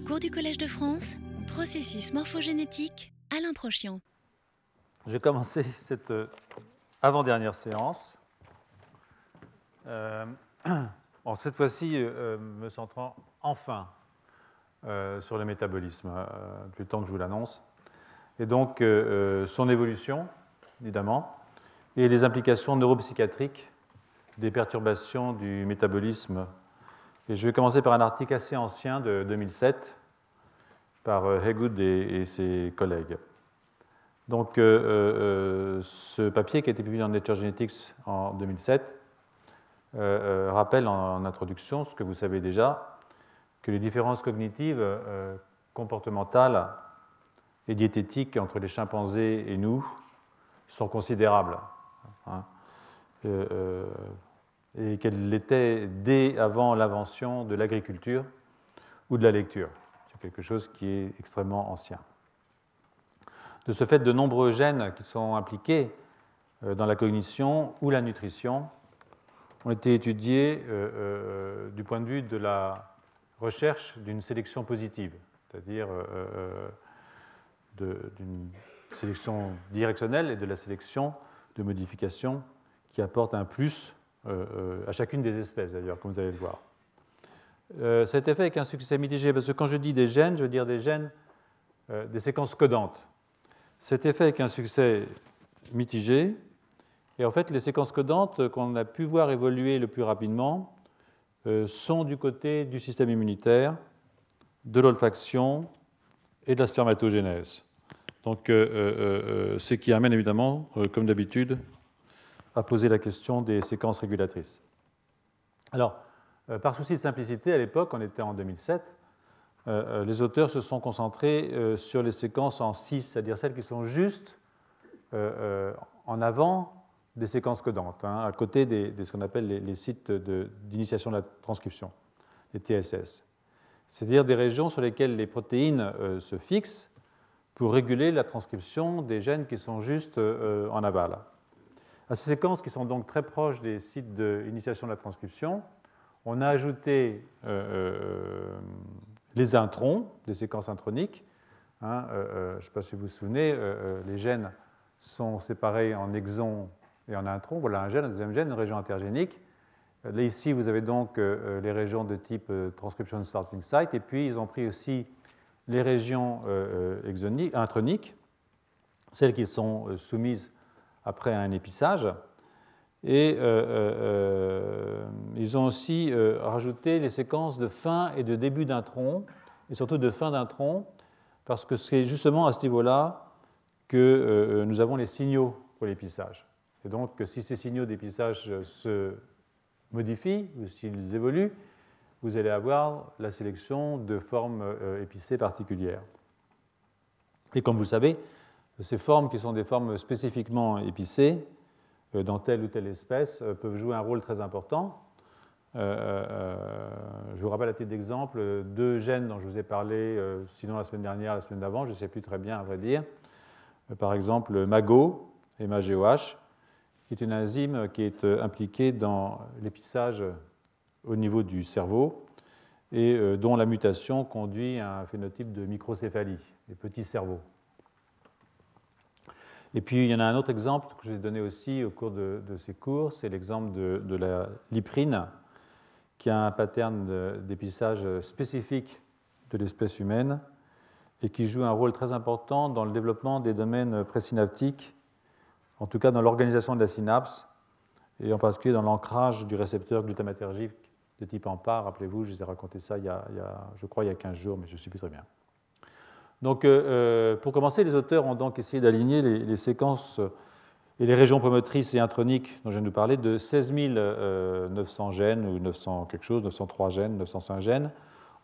Cours du Collège de France, processus morphogénétique, Alain Prochian. J'ai commencé cette euh, avant-dernière séance. Euh, bon, cette fois-ci, euh, me centrant enfin euh, sur le métabolisme, euh, le temps que je vous l'annonce. Et donc, euh, son évolution, évidemment, et les implications neuropsychiatriques des perturbations du métabolisme. Et je vais commencer par un article assez ancien de 2007 par Haygood et, et ses collègues. Donc, euh, euh, ce papier qui a été publié dans Nature Genetics en 2007 euh, rappelle en, en, introduction ce que vous savez déjà, que les différences cognitives, comportementales et diététiques entre les chimpanzés et nous sont considérables. Hein, et qu'elles l'étaient dès avant l'invention de l'agriculture ou de la lecture. C'est quelque chose qui est extrêmement ancien. De ce fait, de nombreux gènes qui sont impliqués dans la cognition ou la nutrition ont été étudiés euh, euh, du point de vue de la recherche d'une sélection positive, c'est-à-dire euh, d'une sélection directionnelle et de la sélection de modifications qui apportent un plus à chacune des espèces, d'ailleurs, comme vous allez le voir. a été fait avec un succès mitigé, parce que quand je dis des gènes, je veux dire des gènes, des séquences codantes. C'était fait avec un succès mitigé. Et en fait, les séquences codantes qu'on a pu voir évoluer le plus rapidement euh, sont du côté du système immunitaire, de l'olfaction et de la spermatogénèse. Donc, euh, euh, ce qui amène évidemment, comme d'habitude, à poser la question des séquences régulatrices. Alors, par souci de simplicité, à l'époque, on était en 2007, euh, les auteurs se sont concentrés euh, sur les séquences en 6, c'est-à-dire celles qui sont juste euh, en avant des séquences codantes, hein, à côté de ce qu'on appelle les, les sites d'initiation de, de, la transcription, les TSS. C'est-à-dire des régions sur lesquelles les protéines se fixent pour réguler la transcription des gènes qui sont juste en aval. À ces séquences qui sont donc très proches des sites d'initiation de la transcription, on a ajouté les introns, des séquences introniques. Hein, euh, euh, je ne sais pas si vous vous souvenez, euh, les gènes sont séparés en exons et en introns. Voilà un gène, un deuxième gène, une région intergénique. Là, ici, vous avez donc les régions de type transcription starting site, et puis ils ont pris aussi les régions introniques, celles qui sont soumises après un épissage. Et euh, ils ont aussi rajouté les séquences de fin et de début d'un tronc, et surtout de fin d'un tronc, parce que c'est justement à ce niveau-là que nous avons les signaux pour l'épissage. Et donc, si ces signaux d'épissage se modifient ou s'ils évoluent, vous allez avoir la sélection de formes épicées particulières. Et comme vous le savez, ces formes qui sont des formes spécifiquement épicées, dans telle ou telle espèce peuvent jouer un rôle très important. je vous rappelle à titre d'exemple deux gènes dont je vous ai parlé, sinon la semaine dernière, la semaine d'avant, je ne sais plus très bien à vrai dire. Par exemple, MAGO, MAGOH, qui est une enzyme qui est impliquée dans l'épissage au niveau du cerveau et dont la mutation conduit à un phénotype de microcéphalie, les petits cerveaux. Et puis, il y en a un autre exemple que j'ai donné aussi au cours de, ces cours, c'est l'exemple de, la liprine, qui a un pattern d'épistage spécifique de l'espèce humaine et qui joue un rôle très important dans le développement des domaines présynaptiques, en tout cas dans l'organisation de la synapse, et en particulier dans l'ancrage du récepteur glutamatergique de type AMPA. Rappelez-vous, je vous ai raconté ça il y a, je crois, il y a 15 jours, mais je ne sais plus très bien. Donc, euh, pour commencer, les auteurs ont donc essayé d'aligner les, séquences et les régions promotrices et introniques dont je viens de parler de 16 900 gènes ou 900 quelque chose, 903 gènes, 905 gènes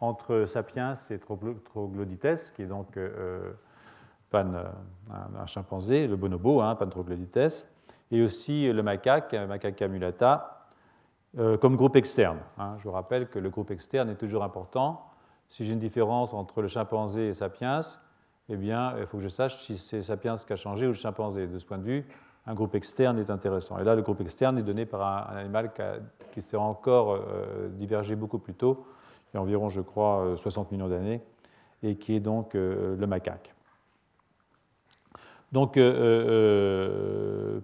entre sapiens et troglodytes, qui est donc euh, pan, un, chimpanzé, le bonobo, hein, troglodytes, et aussi le macaque, macaca mulata, euh, comme groupe externe. Hein. Je vous rappelle que le groupe externe est toujours important si j'ai une différence entre le chimpanzé et sapiens, eh bien, il faut que je sache si c'est sapiens qui a changé ou le chimpanzé. De ce point de vue, un groupe externe est intéressant. Et là, le groupe externe est donné par un, animal qui, s'est encore euh, divergé beaucoup plus tôt, il y a environ, je crois, 60 euh, millions d'années, et qui est donc le macaque. Donc,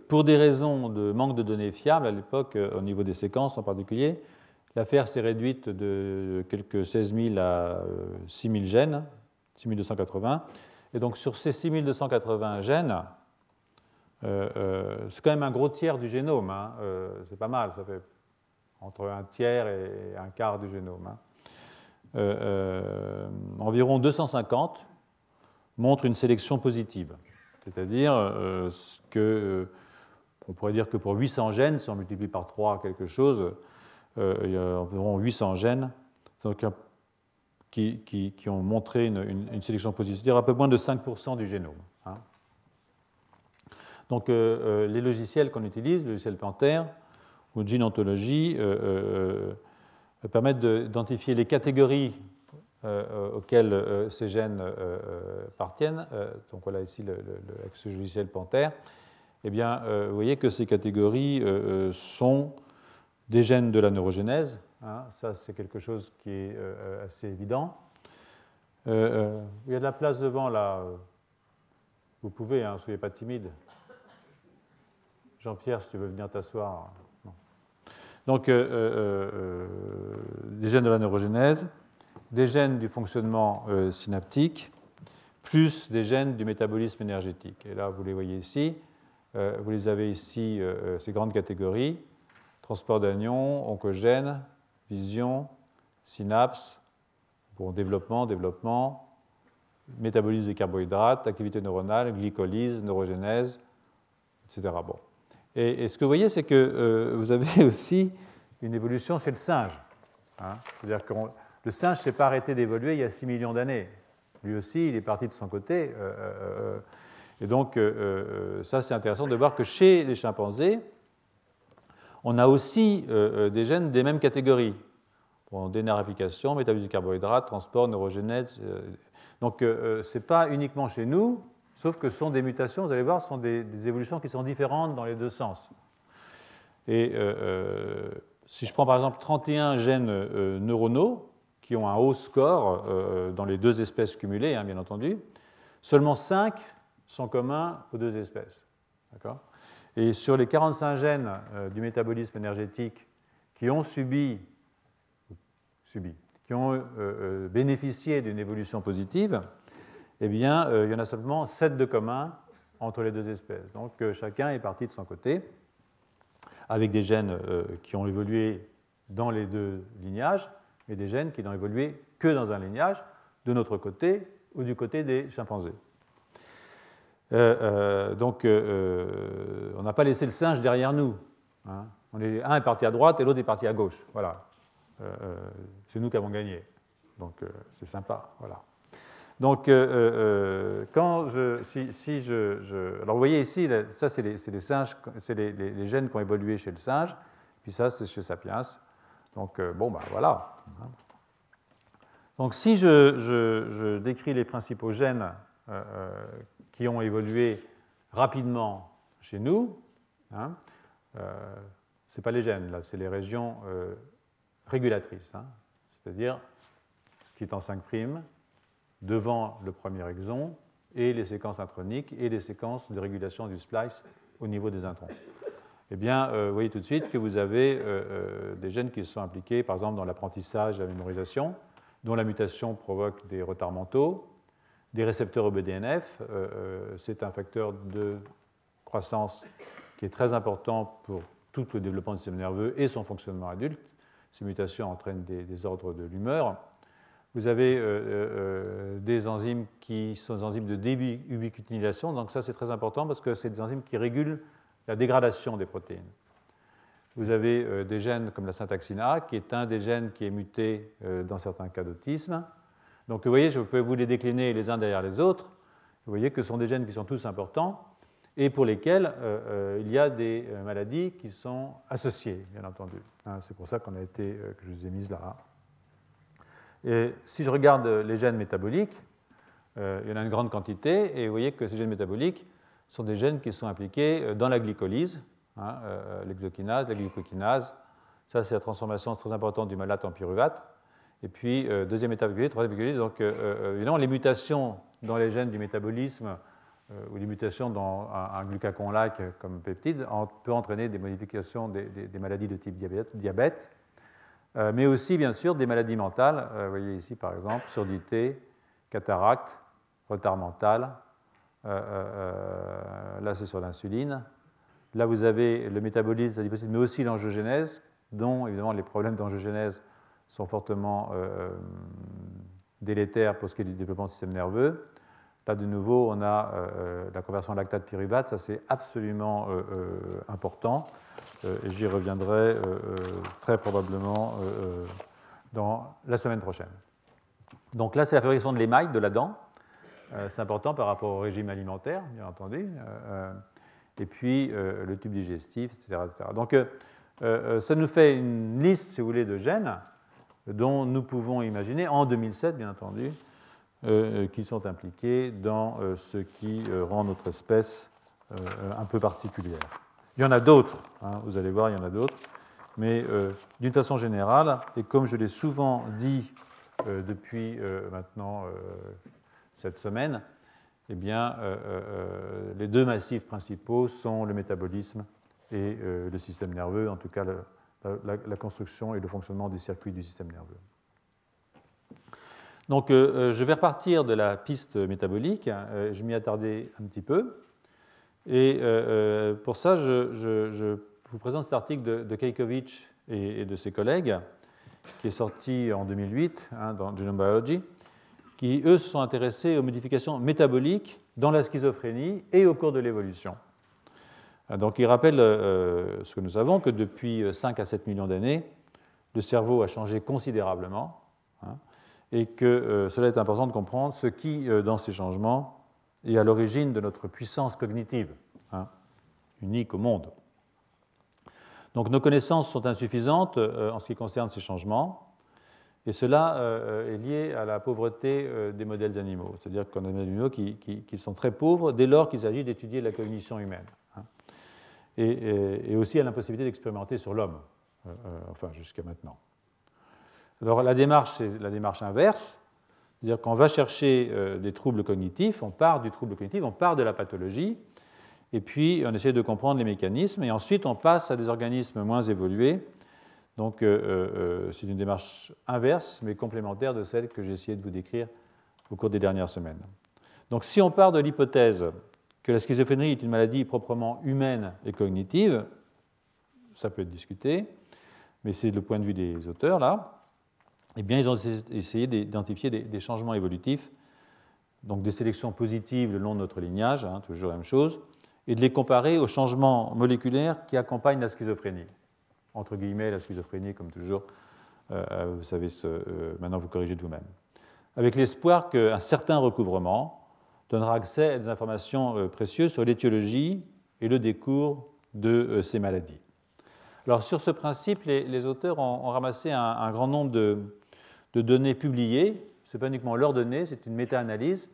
pour des raisons de manque de données fiables à l'époque, au niveau des séquences en particulier, l'affaire s'est réduite de quelques 16 000 à 6 000 gènes, 6280. Et donc, sur ces 6280 gènes, euh, euh, c'est quand même un gros tiers du génome. Hein. Euh, c'est pas mal, ça fait entre un tiers et un quart du génome. Hein. environ 250 montrent une sélection positive. C'est-à-dire que on pourrait dire que pour 800 gènes, si on multiplie par 3 quelque chose, il y a environ 800 gènes qui, qui, ont montré une, sélection positive, c'est-à-dire un peu moins de 5% du génome. Hein. Donc euh, euh, les logiciels qu'on utilise, le logiciel Panther ou Gene Ontology, euh, permettent d'identifier les catégories auxquelles ces gènes appartiennent. donc voilà ici le, logiciel Panther. Eh bien, vous voyez que ces catégories sont des gènes de la neurogénèse. Hein. ça, c'est quelque chose qui est assez évident. il y a de la place devant là. Vous pouvez, hein, soyez pas timide. Jean-Pierre, si tu veux venir t'asseoir. Donc, euh, euh, euh, des gènes de la neurogénèse, des gènes du fonctionnement synaptique, plus des gènes du métabolisme énergétique. Et là, vous les voyez ici. vous les avez ici, ces grandes catégories transport d'anions, oncogènes, vision, synapse, pour développement, développement, métabolisme des carbohydrates, activité neuronale, glycolyse, neurogénèse, etc. Bon. Et, ce que vous voyez, c'est que euh, vous avez aussi une évolution chez le singe. Hein. C'est-à-dire que le singe ne s'est pas arrêté d'évoluer il y a 6 millions d'années. Lui aussi, il est parti de son côté. Euh, euh, et donc, ça, c'est intéressant de voir que chez les chimpanzés, on a aussi des gènes des mêmes catégories. Bon, dénarification, métabolisme du carbohydrate, transport, neurogénèse. donc, ce n'est pas uniquement chez nous, Sauf que ce sont des mutations, vous allez voir, ce sont des, évolutions qui sont différentes dans les deux sens. Et euh, euh, si je prends par exemple 31 gènes euh, neuronaux qui ont un haut score dans les deux espèces cumulées, hein, bien entendu, seulement 5 sont communs aux deux espèces. Et sur les 45 gènes du métabolisme énergétique qui ont subi, qui ont bénéficié d'une évolution positive, eh bien, euh, il y en a seulement 7 de communs entre les deux espèces. Donc euh, chacun est parti de son côté, avec des gènes euh, qui ont évolué dans les deux lignages, et des gènes qui n'ont évolué que dans un lignage, de notre côté ou du côté des chimpanzés. Donc, on n'a pas laissé le singe derrière nous. Hein. On est, un est parti à droite et l'autre est parti à gauche. Voilà. c'est nous qui avons gagné. Donc, c'est sympa. Voilà. Donc, euh, euh, euh, quand je, si, je, Alors, vous voyez ici, ça, c'est les, les, singes, c'est les, gènes qui ont évolué chez le singe, puis ça, c'est chez Sapiens. Donc, bon, ben voilà. Donc, si je, décris les principaux gènes qui ont évolué rapidement chez nous, hein, ce n'est pas les gènes, là, c'est les régions régulatrices, hein, c'est-à-dire ce qui est en 5' devant le premier exon et les séquences introniques et les séquences de régulation du splice au niveau des introns. Eh bien, euh, vous voyez tout de suite que vous avez euh, euh, des gènes qui sont impliqués, par exemple, dans l'apprentissage la mémorisation, dont la mutation provoque des retards mentaux, des récepteurs EBDNF. c'est un facteur de croissance qui est très important pour tout le développement du système nerveux et son fonctionnement adulte. Ces mutations entraînent des, des ordres de l'humeur. Vous avez euh, euh, euh, des enzymes qui sont des enzymes de déubiquitinylation. Donc ça, c'est très important parce que c'est des enzymes qui régulent la dégradation des protéines. Vous avez des gènes comme la syntaxine A, qui est un des gènes qui est muté dans certains cas d'autisme. Donc vous voyez, je peux vous les décliner les uns derrière les autres. Vous voyez que ce sont des gènes qui sont tous importants et pour lesquels il y a des maladies qui sont associées, bien entendu. Hein, c'est pour ça qu'on a été, que je vous ai mis là. Et si je regarde les gènes métaboliques, euh, il y en a une grande quantité, et vous voyez que ces gènes métaboliques sont des gènes qui sont impliqués euh, dans la glycolyse, hein, euh, l'exokinase, la glycokinase. Ça, c'est la transformation très importante du malate en pyruvate. Et puis, deuxième étape épiglytique, troisième épiglytique. Donc, évidemment, les mutations dans les gènes du métabolisme ou les mutations dans un, glucagon-like comme peptide peut entraîner des modifications des, maladies de type diabète, mais aussi, bien sûr, des maladies mentales. vous voyez ici, par exemple, surdité, cataracte, retard mental. là, c'est sur l'insuline. Là, vous avez le métabolisme mais aussi l'angiogénèse, dont évidemment les problèmes d'angiogénèse sont fortement euh, euh, délétères pour ce qui est du développement du système nerveux. Là, de nouveau, on a euh, la conversion lactate-pyruvate, ça c'est absolument important. et J'y reviendrai très probablement dans la semaine prochaine. Donc là, c'est la fabrication de l'émail de la dent. c'est important par rapport au régime alimentaire, bien entendu et puis le tube digestif, etc. Donc ça nous fait une liste, si vous voulez, de gènes dont nous pouvons imaginer, en 2007 bien entendu, qui sont impliqués dans ce qui rend notre espèce un peu particulière. Il y en a d'autres, hein, vous allez voir, il y en a d'autres, mais d'une façon générale, et comme je l'ai souvent dit depuis maintenant cette semaine, eh bien, euh, euh, euh, les deux massifs principaux sont le métabolisme et le système nerveux, en tout cas la, construction et le fonctionnement des circuits du système nerveux. Donc, je vais repartir de la piste métabolique. je m'y attardais un petit peu. Et pour ça, je, vous présente cet article de, de et, de ses collègues, qui est sorti en 2008 hein, dans Genome Biology qui, eux, se sont intéressés aux modifications métaboliques dans la schizophrénie et au cours de l'évolution. Euh, donc, ils rappellent euh, ce que nous savons, que depuis 5 à 7 millions d'années, le cerveau a changé considérablement, hein, et que euh, cela est important de comprendre ce qui, dans ces changements, est à l'origine de notre puissance cognitive, hein, unique au monde. Donc, nos connaissances sont insuffisantes en ce qui concerne ces changements, et cela euh, est lié à la pauvreté euh, des modèles animaux, c'est-à-dire qu'on a des animaux qui, sont très pauvres dès lors qu'il s'agit d'étudier la cognition humaine, et, aussi à l'impossibilité d'expérimenter sur l'homme, euh, enfin jusqu'à maintenant. Alors la démarche, c'est la démarche inverse, c'est-à-dire qu'on va chercher des troubles cognitifs, on part du trouble cognitif, on part de la pathologie, et puis on essaie de comprendre les mécanismes, et ensuite on passe à des organismes moins évolués donc euh, euh, euh, c'est une démarche inverse, mais complémentaire de celle que j'ai essayé de vous décrire au cours des dernières semaines. Donc si on part de l'hypothèse que la schizophrénie est une maladie proprement humaine et cognitive, ça peut être discuté, mais c'est le point de vue des auteurs là, eh bien ils ont essayé d'identifier des, changements évolutifs, donc des sélections positives le long de notre lignage, hein, toujours la même chose, et de les comparer aux changements moléculaires qui accompagnent la schizophrénie entre guillemets, la schizophrénie, comme toujours. Euh, euh, vous savez, ce, euh, maintenant vous corrigez de vous-même. Avec l'espoir qu'un certain recouvrement donnera accès à des informations précieuses sur l'étiologie et le décours de ces maladies. Alors, sur ce principe, les, auteurs ont, ramassé un, grand nombre de, données publiées. Ce n'est pas uniquement leurs données, c'est une méta-analyse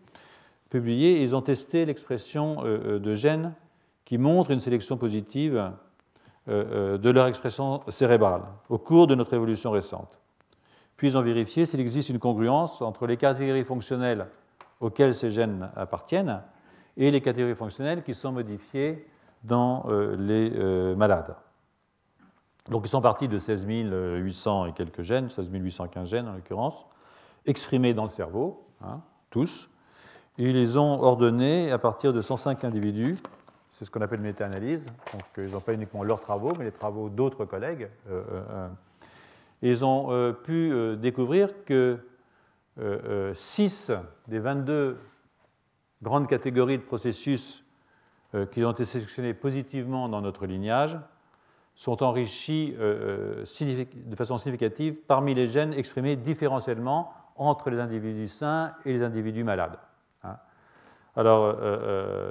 publiée. Ils ont testé l'expression de gènes qui montrent une sélection positive euh, euh, de leur expression cérébrale au cours de notre évolution récente. Puis ils ont vérifié s'il existe une congruence entre les catégories fonctionnelles auxquelles ces gènes appartiennent et les catégories fonctionnelles qui sont modifiées dans euh, les malades. Donc ils sont partis de 16 800 et quelques gènes, 16 815 gènes en l'occurrence, exprimés dans le cerveau, hein, tous, ils les ont ordonnés à partir de 105 individus c'est ce qu'on appelle méta-analyse. Donc, euh, ils n'ont pas uniquement leurs travaux, mais les travaux d'autres collègues. Euh, euh, ils ont pu découvrir que 6 des 22 grandes catégories de processus qui ont été sélectionnés positivement dans notre lignage sont enrichis de façon significative parmi les gènes exprimés différentiellement entre les individus sains et les individus malades. Alors,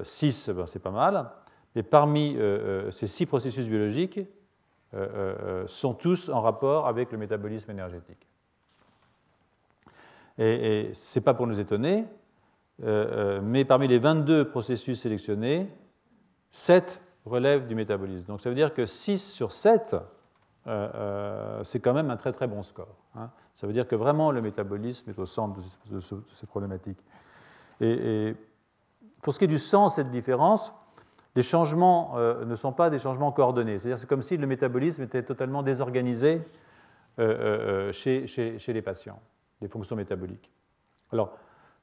6, euh, euh, ben, c'est pas mal, mais parmi euh, ces six processus biologiques, sont tous en rapport avec le métabolisme énergétique. Et, ce n'est pas pour nous étonner, mais parmi les 22 processus sélectionnés, 7 relèvent du métabolisme. Donc ça veut dire que 6 sur 7 c'est quand même un très très bon score. Hein. Ça veut dire que vraiment le métabolisme est au centre de, ces problématiques. Et, pour ce qui est du sens, cette différence, les changements ne sont pas des changements coordonnés. C'est-à-dire c'est comme si le métabolisme était totalement désorganisé chez, les patients, les fonctions métaboliques. Alors,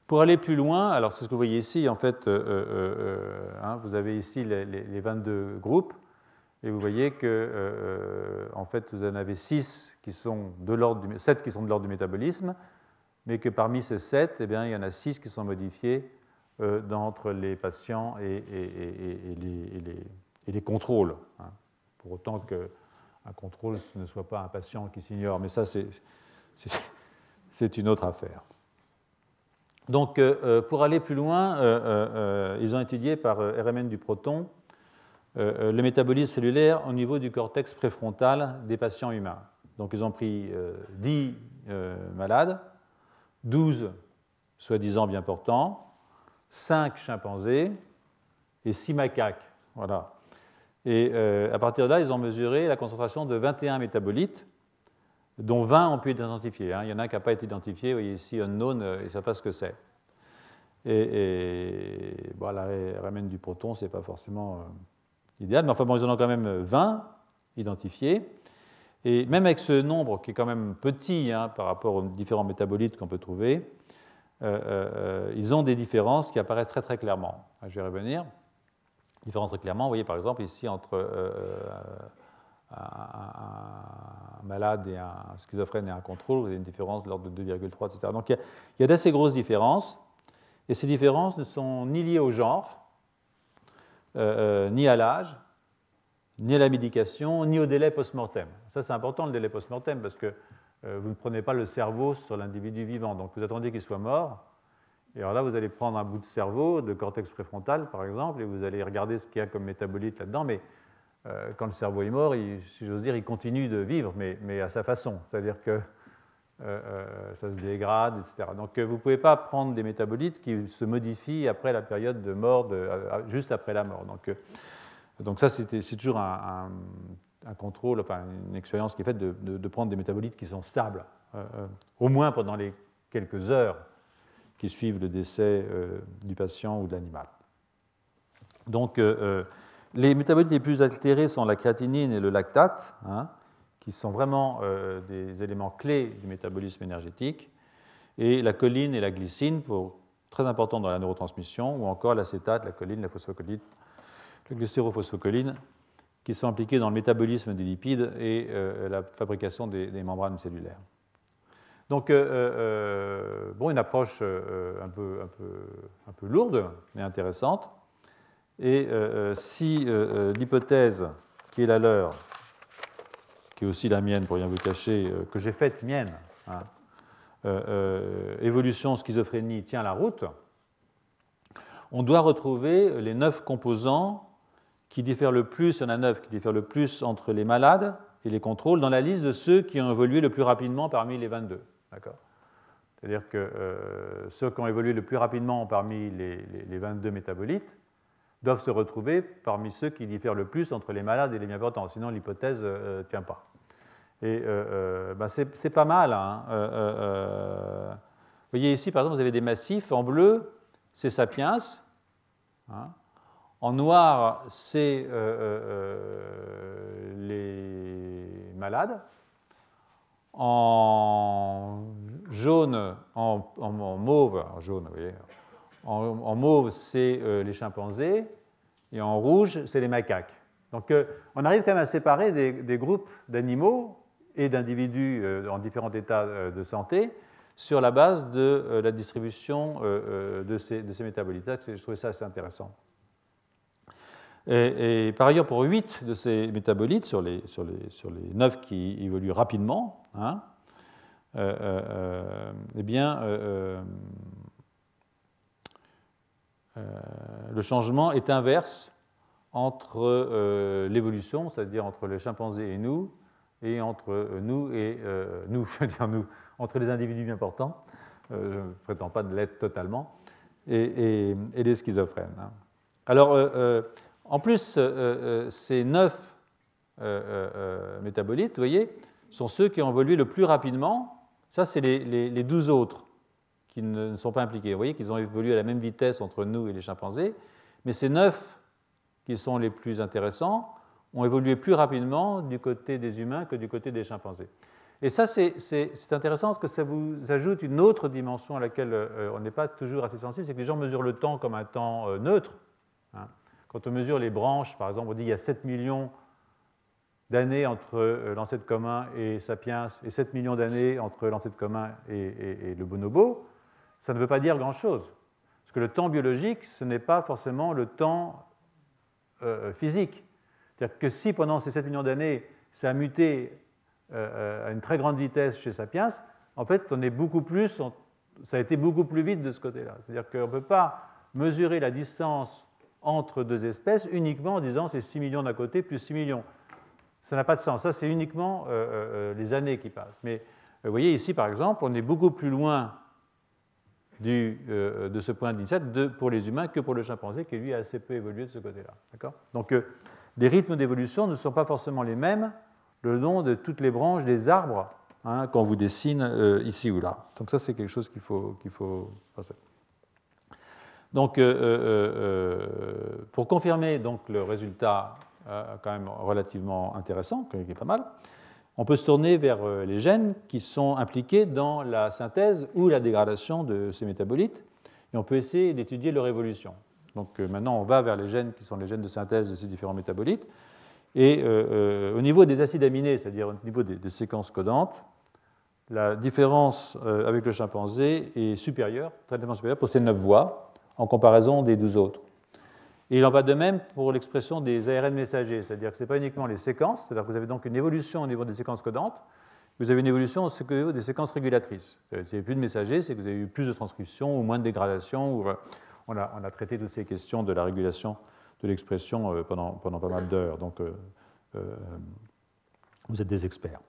pour aller plus loin, alors c'est ce que vous voyez ici, en fait, euh, euh, euh, hein, vous avez ici les, 22 groupes, et vous voyez que, en fait, vous en avez 6 qui sont de l'ordre du, 7 qui sont de l'ordre du métabolisme, mais que parmi ces 7, eh bien, il y en a 6 qui sont modifiés entre les patients et, les, contrôles. Hein. pour autant qu'un contrôle ne soit pas un patient qui s'ignore, mais ça, c'est une autre affaire. Donc, euh, euh, pour aller plus loin, euh, ils ont étudié par RMN du proton le métabolisme cellulaire au niveau du cortex préfrontal des patients humains. Donc, ils ont pris 10 malades, 12 soi-disant bien portants, 5 chimpanzés et 6 macaques. Voilà. Et à partir de là, ils ont mesuré la concentration de 21 métabolites dont 20 ont pu être identifiés. Hein. Il y en a un qui n'a pas été identifié, vous voyez ici unknown, euh, ils ne savent pas ce que c'est. Et, bon, la ramène du proton, ce n'est pas forcément euh, idéal, mais enfin bon, ils en ont quand même 20 identifiés. Et même avec ce nombre qui est quand même petit hein, par rapport aux différents métabolites qu'on peut trouver, euh, ils ont des différences qui apparaissent très très clairement. Je vais revenir. Différences très clairement, vous voyez par exemple ici entre un, malade et un schizophrène et un contrôle, vous avez une différence de l'ordre de 2,3, etc. Donc il y a, d'assez grosses différences, et ces différences ne sont ni liées au genre, euh, euh, ni à l'âge, ni à la médication, ni au délai post-mortem. Ça, c'est important le délai post-mortem parce que euh, vous ne prenez pas le cerveau sur l'individu vivant, donc vous attendez qu'il soit mort. Et alors là, vous allez prendre un bout de cerveau, de cortex préfrontal par exemple, et vous allez regarder ce qu'il y a comme métabolite là-dedans, mais euh, quand le cerveau est mort, si j'ose dire, il continue de vivre, mais, à sa façon. C'est-à-dire que euh, euh, ça se dégrade, etc. Donc vous ne pouvez pas prendre des métabolites qui se modifient après la période de mort, juste après la mort. Donc ça, c'est toujours un, contrôle, enfin une expérience qui est faite de, prendre des métabolites qui sont stables, au moins pendant les quelques heures qui suivent le décès du patient ou de l'animal. Donc les métabolites les plus altérés sont la créatinine et le lactate, hein, qui sont vraiment euh, des éléments clés du métabolisme énergétique, et la choline et la glycine, très importants dans la neurotransmission, ou encore l'acétate, la choline, la phosphocholine, la glycérophosphocholine, qui sont impliqués dans le métabolisme des lipides et euh, la fabrication des, membranes cellulaires. Donc, euh, bon, une approche un, peu, lourde, mais intéressante. Et euh, euh, si euh, l'hypothèse qui est la leur, qui est aussi la mienne pour rien vous cacher, que j'ai faite mienne, hein, évolution schizophrénie tient la route, on doit retrouver les neuf composants qui diffèrent le plus, il y en a neuf qui diffèrent le plus entre les malades et les contrôles dans la liste de ceux qui ont évolué le plus rapidement parmi les 22. C'est-à-dire que ceux qui ont évolué le plus rapidement parmi les, les 22 métabolites doivent se retrouver parmi ceux qui diffèrent le plus entre les malades et les bien portants, sinon l'hypothèse ne euh, tient pas. Et euh, euh, bah, c'est pas mal. Hein. vous voyez ici, par exemple, vous avez des massifs. En bleu, c'est Sapiens. Hein. En noir, c'est les malades. En jaune, en mauve, en jaune, vous voyez, en, mauve, c'est euh, les chimpanzés, et en rouge, c'est les macaques. Donc euh, on arrive quand même à séparer des, groupes d'animaux et d'individus euh, en différents états de santé sur la base de la distribution de ces, métabolites. Je trouvais ça assez intéressant. Et, par ailleurs, pour 8 de ces métabolites, sur les, sur les, sur les 9 qui évoluent rapidement, hein, eh bien, le changement est inverse entre euh, l'évolution, c'est-à-dire entre les chimpanzés et nous, et entre euh, nous et nous, je veux dire nous, entre les individus bien portants, je ne prétends pas de l'être totalement, et, les schizophrènes. Hein. Alors, en plus, ces neuf métabolites, vous voyez, sont ceux qui ont évolué le plus rapidement. Ça, c'est les, 12 autres qui ne sont pas impliqués. Vous voyez qu'ils ont évolué à la même vitesse entre nous et les chimpanzés, mais ces 9 qui sont les plus intéressants ont évolué plus rapidement du côté des humains que du côté des chimpanzés. Et ça, c'est intéressant parce que ça vous ajoute une autre dimension à laquelle euh, on n'est pas toujours assez sensible, c'est que les gens mesurent le temps comme un temps euh, neutre. Hein. Quand on mesure les branches, par exemple, on dit qu'il y a 7 millions d'années entre euh, l'ancêtre commun et Sapiens et 7 millions d'années entre l'ancêtre commun et, le bonobo, ça ne veut pas dire grand-chose. Parce que le temps biologique, ce n'est pas forcément le temps physique. C'est-à-dire que si pendant ces 7 millions d'années, ça a muté euh, euh, à une très grande vitesse chez Sapiens, en fait, on est beaucoup plus, ça a été beaucoup plus vite de ce côté-là. C'est-à-dire qu'on ne peut pas mesurer la distance entre deux espèces uniquement en disant c'est 6 millions d'un côté plus 6 millions. Ça n'a pas de sens. Ça, c'est uniquement euh, les années qui passent. Mais vous voyez ici, par exemple, on est beaucoup plus loin du, de ce point d'initial pour les humains que pour le chimpanzé, qui lui a assez peu évolué de ce côté-là. Donc, les rythmes d'évolution ne sont pas forcément les mêmes le long de toutes les branches des arbres hein, qu'on vous dessine euh, ici ou là. Donc ça, c'est quelque chose qu'il faut, qu'il faut passer. Donc, euh, euh, pour confirmer donc, le résultat quand même relativement intéressant, qui est pas mal, on peut se tourner vers les gènes qui sont impliqués dans la synthèse ou la dégradation de ces métabolites, et on peut essayer d'étudier leur évolution. Donc maintenant, on va vers les gènes qui sont les gènes de synthèse de ces différents métabolites, et euh, euh, au niveau des acides aminés, c'est-à-dire au niveau des, séquences codantes, la différence euh, avec le chimpanzé est supérieure, traitement supérieur pour ces neuf voies en comparaison des douze autres. Et il en va de même pour l'expression des ARN messagers, c'est-à-dire que ce n'est pas uniquement les séquences, c'est-à-dire que vous avez donc une évolution au niveau des séquences codantes, vous avez une évolution au niveau des séquences régulatrices. Si vous n'avez plus de messagers, c'est que vous avez eu plus de transcription ou moins de dégradation. Ou, on, a, traité toutes ces questions de la régulation de l'expression euh, pendant, pas mal d'heures. Donc, euh, euh, vous êtes des experts.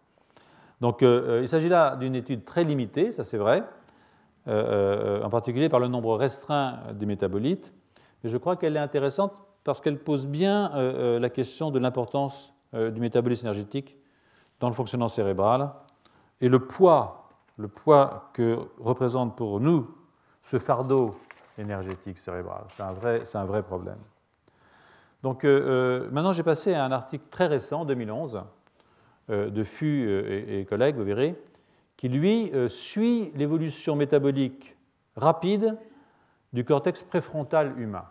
Donc, il s'agit là d'une étude très limitée, ça c'est vrai, en particulier par le nombre restreint des métabolites. Mais je crois qu'elle est intéressante parce qu'elle pose bien la question de l'importance du métabolisme énergétique dans le fonctionnement cérébral et le poids, le poids que représente pour nous ce fardeau énergétique cérébral. C'est un, vrai, un vrai problème. Donc euh, euh, maintenant, j'ai passé à un article très récent, 2011, euh, de Fu et, collègues, vous verrez, qui lui suit l'évolution métabolique rapide du cortex préfrontal humain,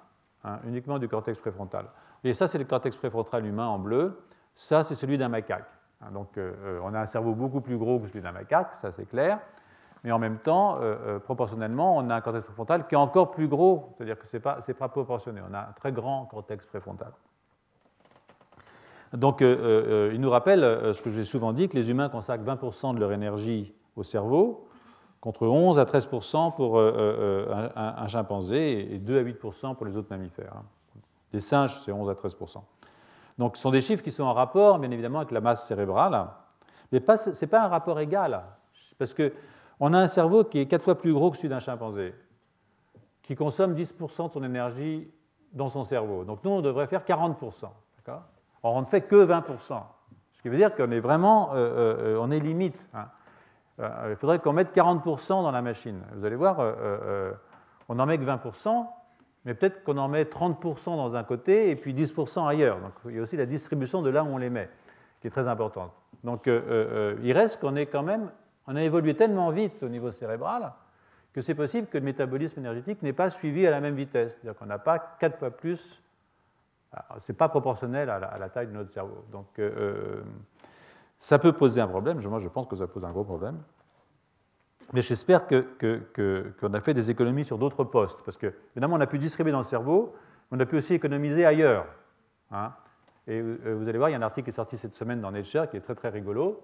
hein, uniquement du cortex préfrontal. Et ça, c'est le cortex préfrontal humain en bleu. Ça, c'est celui d'un macaque. Hein, donc, on a un cerveau beaucoup plus gros que celui d'un macaque, ça c'est clair mais en même temps, euh, euh, proportionnellement, on a un cortex préfrontal qui est encore plus gros, c'est-à-dire que ce n'est pas, pas, proportionné, on a un très grand cortex préfrontal. Donc euh, il nous rappelle ce que j'ai souvent dit, que les humains consacrent 20% de leur énergie au cerveau, contre 11 à 13% pour un, chimpanzé et 2 à 8% pour les autres mammifères. Hein. Les singes, c'est 11 à 13%. Donc ce sont des chiffres qui sont en rapport, bien évidemment, avec la masse cérébrale, mais ce n'est pas un rapport égal, parce que on a un cerveau qui est quatre fois plus gros que celui d'un chimpanzé, qui consomme 10% de son énergie dans son cerveau. Donc nous, on devrait faire 40%. Or, on ne fait que 20%. Ce qui veut dire qu'on est vraiment, euh, euh, on est limite. Hein. Euh, il faudrait qu'on mette 40% dans la machine. Vous allez voir, on n'en met que 20%, mais peut-être qu'on en met 30% dans un côté et puis 10% ailleurs. Donc il y a aussi la distribution de là où on les met, qui est très importante. Donc il reste qu'on est quand même on a évolué tellement vite au niveau cérébral que c'est possible que le métabolisme énergétique n'ait pas suivi à la même vitesse. C'est-à-dire qu'on n'a pas quatre fois plus. Ce n'est pas proportionnel à la, taille de notre cerveau. Donc, euh, euh, ça peut poser un problème. Moi, je pense que ça pose un gros problème. Mais j'espère qu'on que, a fait des économies sur d'autres postes. Parce que, évidemment, on a pu distribuer dans le cerveau, mais on a pu aussi économiser ailleurs. Hein. Et euh, vous allez voir, il y a un article qui est sorti cette semaine dans Nature qui est très très rigolo,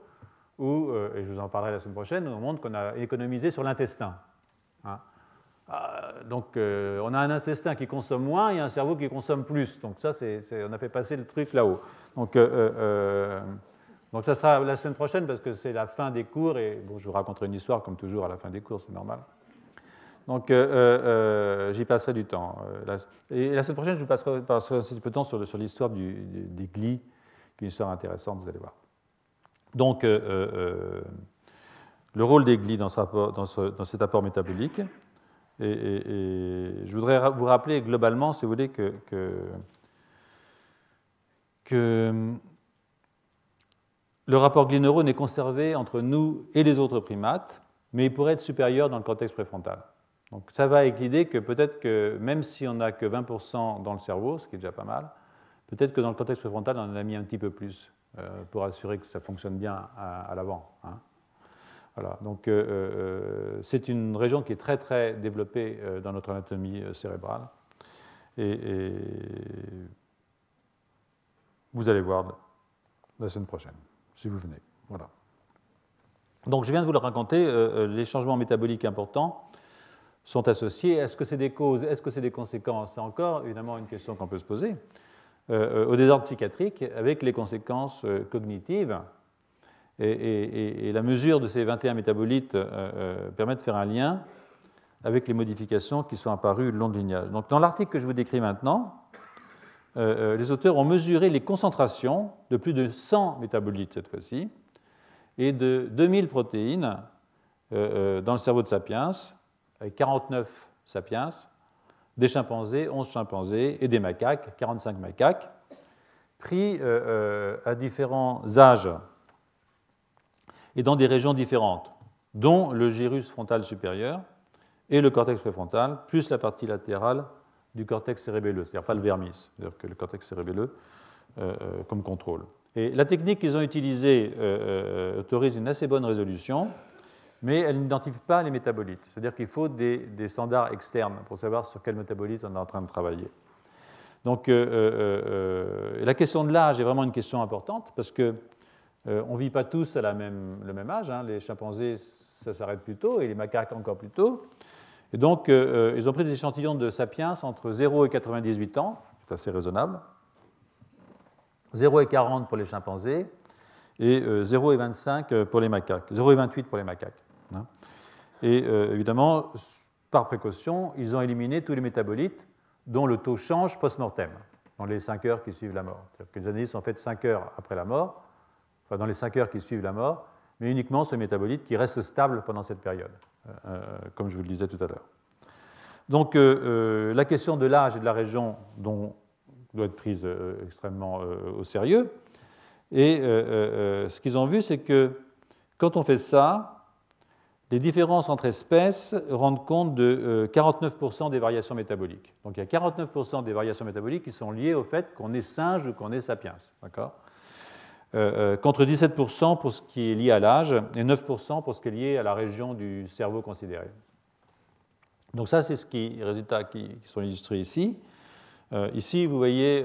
où, euh, et je vous en parlerai la semaine prochaine, on montre qu'on a économisé sur l'intestin. Hein. Euh, donc on a un intestin qui consomme moins et un cerveau qui consomme plus. Donc ça, c'est, on a fait passer le truc là-haut. Donc, donc ça sera la semaine prochaine parce que c'est la fin des cours et bon, je vous raconterai une histoire comme toujours à la fin des cours, c'est normal. Donc j'y passerai du temps. et la semaine prochaine, je vous passerai, un petit peu de temps sur, sur l'histoire des glis une histoire intéressante, vous allez voir. Donc, le rôle des glis dans, cet apport métabolique. Et, je voudrais vous rappeler globalement, si vous voulez, que, que le rapport glis-neurone est conservé entre nous et les autres primates, mais il pourrait être supérieur dans le cortex préfrontal. Donc ça va avec l'idée que peut-être que même si on n'a que 20% dans le cerveau, ce qui est déjà pas mal, peut-être que dans le cortex préfrontal, on en a mis un petit peu plus euh, pour assurer que ça fonctionne bien à, l'avant. Hein. Voilà. Donc euh, euh, c'est une région qui est très très développée dans notre anatomie cérébrale. Et, vous allez voir la semaine prochaine si vous venez. Voilà. Donc je viens de vous le raconter, euh, euh, les changements métaboliques importants sont associés. Est-ce que c'est des causes, est-ce que c'est des conséquences? C'est encore évidemment une question qu'on peut se poser. Euh, au désordre psychiatrique, avec les conséquences cognitives, et, la mesure de ces 21 métabolites permet de faire un lien avec les modifications qui sont apparues le long de lignage. Donc dans l'article que je vous décris maintenant, euh, euh, les auteurs ont mesuré les concentrations de plus de 100 métabolites cette fois-ci et de 2000 protéines euh, dans le cerveau de Sapiens, avec 49 Sapiens, des chimpanzés, 11 chimpanzés et des macaques, 45 macaques, pris à différents âges et dans des régions différentes, dont le gyrus frontal supérieur et le cortex préfrontal, plus la partie latérale du cortex cérébelleux, c'est-à-dire pas le vermis, c'est-à-dire que le cortex cérébelleux euh, euh, comme contrôle. Et la technique qu'ils ont utilisée euh, autorise une assez bonne résolution, mais elle n'identifie pas les métabolites. C'est-à-dire qu'il faut des, standards externes pour savoir sur quel métabolite on est en train de travailler. Donc la question de l'âge est vraiment une question importante parce que on ne vit pas tous à la même, le même âge. Hein. Les chimpanzés, ça s'arrête plus tôt et les macaques encore plus tôt. Et donc, euh, euh, ils ont pris des échantillons de sapiens entre 0 et 98 ans, c'est assez raisonnable, 0 et 40 pour les chimpanzés, et 0 euh, et 25 pour les macaques, 0 et 28 pour les macaques. Hein. Et évidemment, par précaution, ils ont éliminé tous les métabolites dont le taux change post-mortem, dans les 5 heures qui suivent la mort. Que les analyses sont faites 5 heures après la mort, enfin dans les 5 heures qui suivent la mort, mais uniquement ce métabolite qui reste stable pendant cette période. Euh, comme je vous le disais tout à l'heure. Donc euh, euh, la question de l'âge et de la région doit être prise extrêmement au sérieux. Et ce qu'ils ont vu, c'est que quand on fait ça, les différences entre espèces rendent compte de 49% des variations métaboliques. Donc il y a 49% des variations métaboliques qui sont liées au fait qu'on est singe ou qu'on est sapiens. D'accord? euh, euh, contre 17% pour ce qui est lié à l'âge et 9% pour ce qui est lié à la région du cerveau considérée. Donc ça, c'est ce qui, les résultats qui, sont illustrés ici. Euh, ici, vous voyez,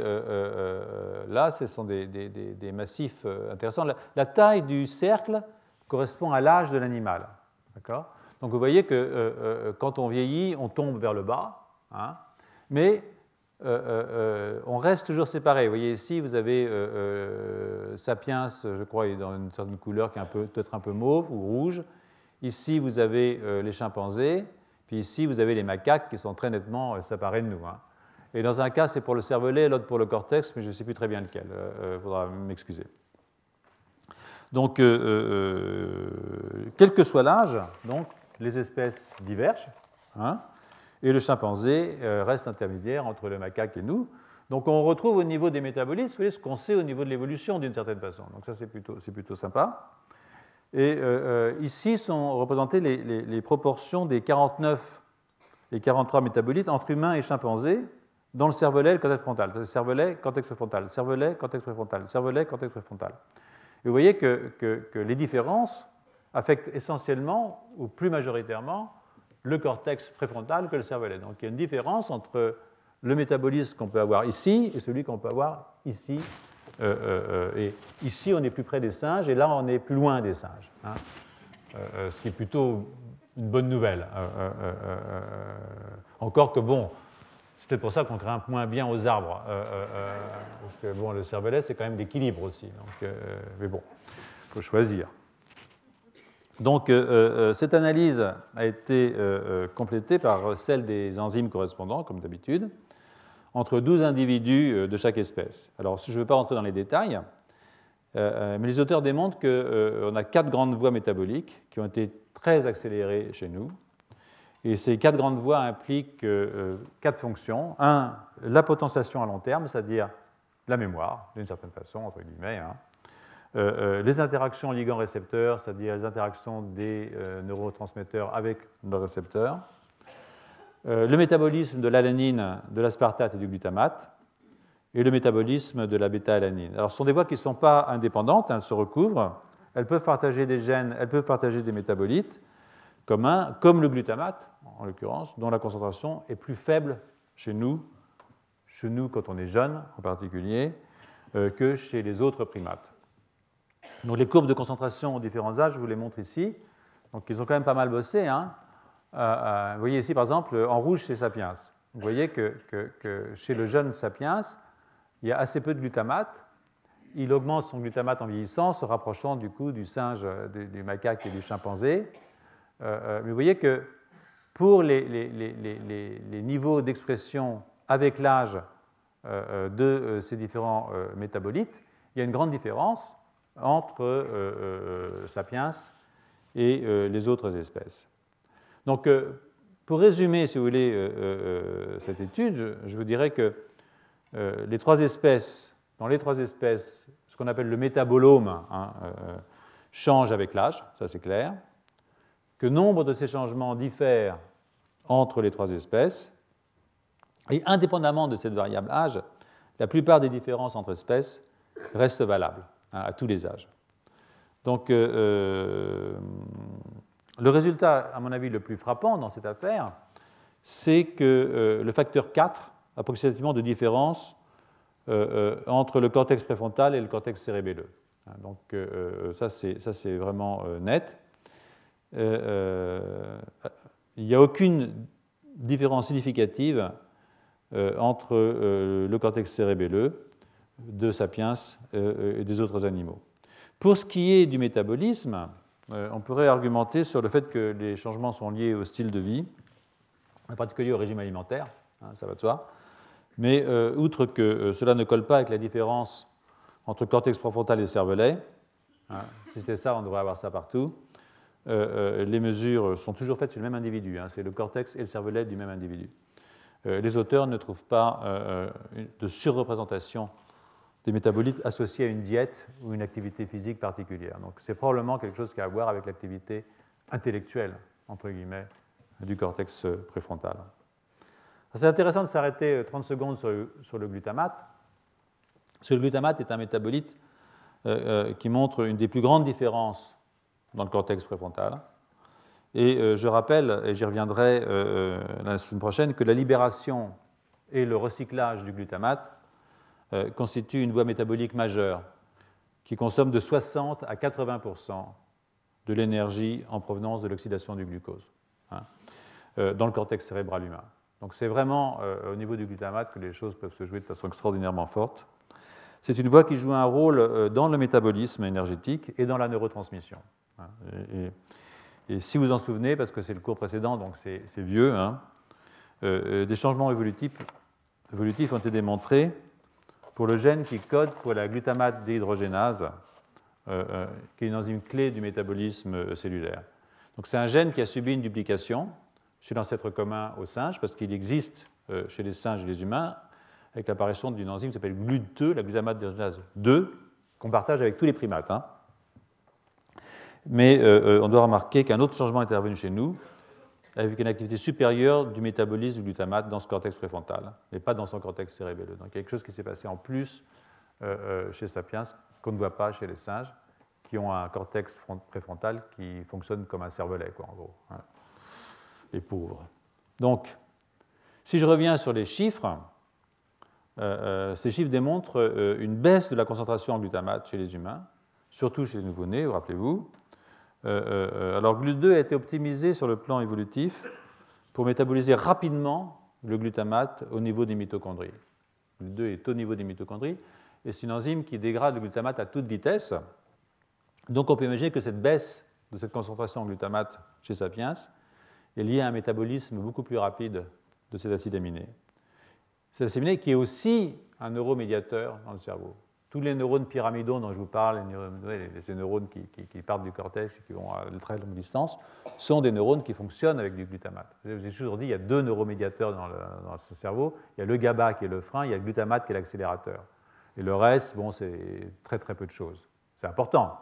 là, ce sont des, massifs intéressants. La, taille du cercle correspond à l'âge de l'animal. Donc vous voyez que quand on vieillit, on tombe vers le bas. Hein, mais euh, euh, euh, on reste toujours séparés. Vous voyez ici, vous avez Sapiens, je crois, dans une certaine couleur qui est peut-être un peu mauve ou rouge. Ici, vous avez les chimpanzés. Puis ici, vous avez les macaques qui sont très nettement séparés de nous. Hein. Et dans un cas, c'est pour le cervelet, l'autre pour le cortex, mais je ne sais plus très bien lequel. Il faudra m'excuser. Donc, quel que soit l'âge, les espèces divergent. Hein et le chimpanzé euh, reste intermédiaire entre le macaque et nous. Donc on retrouve au niveau des métabolites ce qu'on sait au niveau de l'évolution d'une certaine façon. Donc ça c'est plutôt, sympa. Et euh, euh, ici sont représentées les, proportions des 49 et 43 métabolites entre humains et chimpanzés dans le cervelet et le cortex frontal. Cervelet, cortex préfrontal, cervelet, cortex préfrontal, cervelet, cortex préfrontal. Et vous voyez que les différences affectent essentiellement, ou plus majoritairement, le cortex préfrontal que le cervelet. Donc il y a une différence entre le métabolisme qu'on peut avoir ici et celui qu'on peut avoir ici. Euh, euh, euh, et ici, on est plus près des singes, et là, on est plus loin des singes. Hein. ce qui est plutôt une bonne nouvelle. encore que, bon, c'est peut-être pour ça qu'on grimpe moins bien aux arbres. parce que, bon, le cervelet, c'est quand même l'équilibre aussi. Donc, mais bon, il faut choisir. Donc euh, euh, cette analyse a été euh, complétée par celle des enzymes correspondants, comme d'habitude, entre 12 individus de chaque espèce. Alors je ne vais pas rentrer dans les détails, mais les auteurs démontrent qu'on a quatre grandes voies métaboliques qui ont été très accélérées chez nous. Et ces quatre grandes voies impliquent quatre fonctions. Un, la potentiation à long terme, c'est-à-dire la mémoire, d'une certaine façon, entre guillemets. Hein. Euh, euh, les interactions ligand-récepteurs, c'est-à-dire les interactions des euh, neurotransmetteurs avec nos récepteurs, le métabolisme de l'alanine, de l'aspartate et du glutamate, et le métabolisme de la bêta-alanine. Alors, ce sont des voies qui ne sont pas indépendantes, elles se recouvrent, elles peuvent partager des gènes, elles peuvent partager des métabolites communs, comme le glutamate, en l'occurrence, dont la concentration est plus faible chez nous, chez nous quand on est jeune en particulier, que chez les autres primates. Donc les courbes de concentration aux différents âges, je vous les montre ici. Donc ils ont quand même pas mal bossé. Hein. Euh, euh, vous voyez ici par exemple en rouge c'est Sapiens. Vous voyez que, chez le jeune Sapiens, il y a assez peu de glutamate. Il augmente son glutamate en vieillissant, se rapprochant du coup du singe, du, macaque et du chimpanzé. Euh, mais vous voyez que pour les, les niveaux d'expression avec l'âge de ces différents métabolites, il y a une grande différence entre euh, euh, Sapiens et euh, les autres espèces. Donc, pour résumer, si vous voulez, cette étude, je, vous dirais que les trois espèces, dans les trois espèces, ce qu'on appelle le métabolome hein, change avec l'âge, ça c'est clair, que nombre de ces changements diffèrent entre les trois espèces, et indépendamment de cette variable âge, la plupart des différences entre espèces restent valables. Hein, à tous les âges. Donc, euh, euh, le résultat, à mon avis, le plus frappant dans cette affaire, c'est que euh, le facteur 4, approximativement de différence entre le cortex préfrontal et le cortex cérébelleux. Hein, donc, ça, c'est vraiment net. il n'y a aucune différence significative entre le cortex cérébelleux de Sapiens euh, et des autres animaux. Pour ce qui est du métabolisme, euh, on pourrait argumenter sur le fait que les changements sont liés au style de vie, en particulier au régime alimentaire, hein, ça va de soi. Mais euh, outre que cela ne colle pas avec la différence entre cortex préfrontal et cervelet, hein, si c'était ça, on devrait avoir ça partout, les mesures sont toujours faites chez le même individu, hein, c'est le cortex et le cervelet du même individu. les auteurs ne trouvent pas de surreprésentation des métabolites associés à une diète ou une activité physique particulière. Donc c'est probablement quelque chose qui a à voir avec l'activité intellectuelle, entre guillemets, du cortex préfrontal. C'est intéressant de s'arrêter 30 secondes sur le, glutamate. Ce glutamate est un métabolite euh, euh, qui montre une des plus grandes différences dans le cortex préfrontal. Et euh, je rappelle, et j'y reviendrai la semaine prochaine, que la libération et le recyclage du glutamate euh, constitue une voie métabolique majeure qui consomme de 60 à 80 de l'énergie en provenance de l'oxydation du glucose hein, euh, dans le cortex cérébral humain. Donc c'est vraiment euh, au niveau du glutamate que les choses peuvent se jouer de façon extraordinairement forte. C'est une voie qui joue un rôle dans le métabolisme énergétique et dans la neurotransmission. Hein. et, si vous en souvenez, parce que c'est le cours précédent, donc c'est vieux, hein, des changements évolutifs, évolutifs ont été démontrés pour le gène qui code pour la glutamate déhydrogénase, euh, euh, qui est une enzyme clé du métabolisme euh, cellulaire. Donc c'est un gène qui a subi une duplication chez l'ancêtre commun au singe, parce qu'il existe chez les singes et les humains, avec l'apparition d'une enzyme qui s'appelle GLUT2, la glutamate déhydrogénase 2, qu'on partage avec tous les primates. Hein. Mais on doit remarquer qu'un autre changement est intervenu chez nous, avec une activité supérieure du métabolisme du glutamate dans ce cortex préfrontal, mais pas dans son cortex cérébelleux. Donc il y a quelque chose qui s'est passé en plus euh, euh, chez Sapiens qu'on ne voit pas chez les singes, qui ont un cortex préfrontal qui fonctionne comme un cervelet, quoi, en gros. Hein. Les pauvres. Donc, si je reviens sur les chiffres, euh, ces chiffres démontrent une baisse de la concentration en glutamate chez les humains, surtout chez les nouveau-nés, rappelez-vous, euh, euh, alors GLUT2 a été optimisé sur le plan évolutif pour métaboliser rapidement le glutamate au niveau des mitochondries. GLUT2 est au niveau des mitochondries et c'est une enzyme qui dégrade le glutamate à toute vitesse. Donc on peut imaginer que cette baisse de cette concentration en glutamate chez Sapiens est liée à un métabolisme beaucoup plus rapide de cet acide aminé. Cet acide aminé qui est aussi un neuromédiateur dans le cerveau. Tous les neurones pyramidaux dont je vous parle, les neurones, qui, partent du cortex et qui vont à très longue distance, sont des neurones qui fonctionnent avec du glutamate. Je vous ai toujours dit, il y a deux neuromédiateurs dans, le, cerveau. Il y a le GABA qui est le frein, il y a le glutamate qui est l'accélérateur. Et le reste, bon, c'est très très peu de choses. C'est important,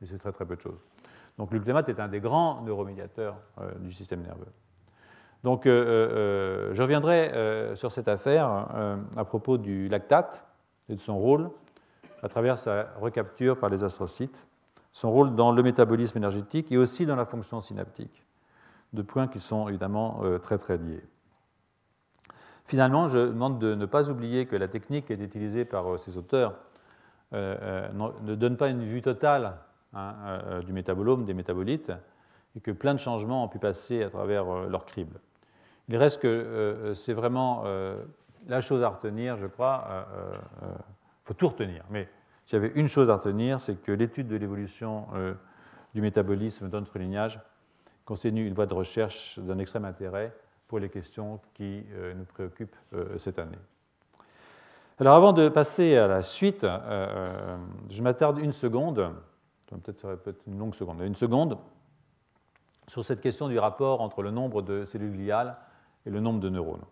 mais c'est très très peu de choses. Donc le glutamate est un des grands neuromédiateurs euh, du système nerveux. Donc euh, euh, je reviendrai sur cette affaire à propos du lactate et de son rôle à travers sa recapture par les astrocytes, son rôle dans le métabolisme énergétique et aussi dans la fonction synaptique, deux points qui sont évidemment euh, très très liés. Finalement, je demande de ne pas oublier que la technique qui est utilisée par euh, ces auteurs euh, ne donne pas une vue totale hein, du métabolome, des métabolites, et que plein de changements ont pu passer à travers leur crible. Il reste que c'est vraiment la chose à retenir, je crois, faut tout retenir. Mais s'il y avait une chose à retenir, c'est que l'étude de l'évolution euh, du métabolisme dans notre lignage constitue une voie de recherche d'un extrême intérêt pour les questions qui euh, nous préoccupent euh, cette année. Alors avant de passer à la suite, je m'attarde une seconde, peut-être ça peut être une longue seconde, une seconde, sur cette question du rapport entre le nombre de cellules gliales et le nombre de neurones.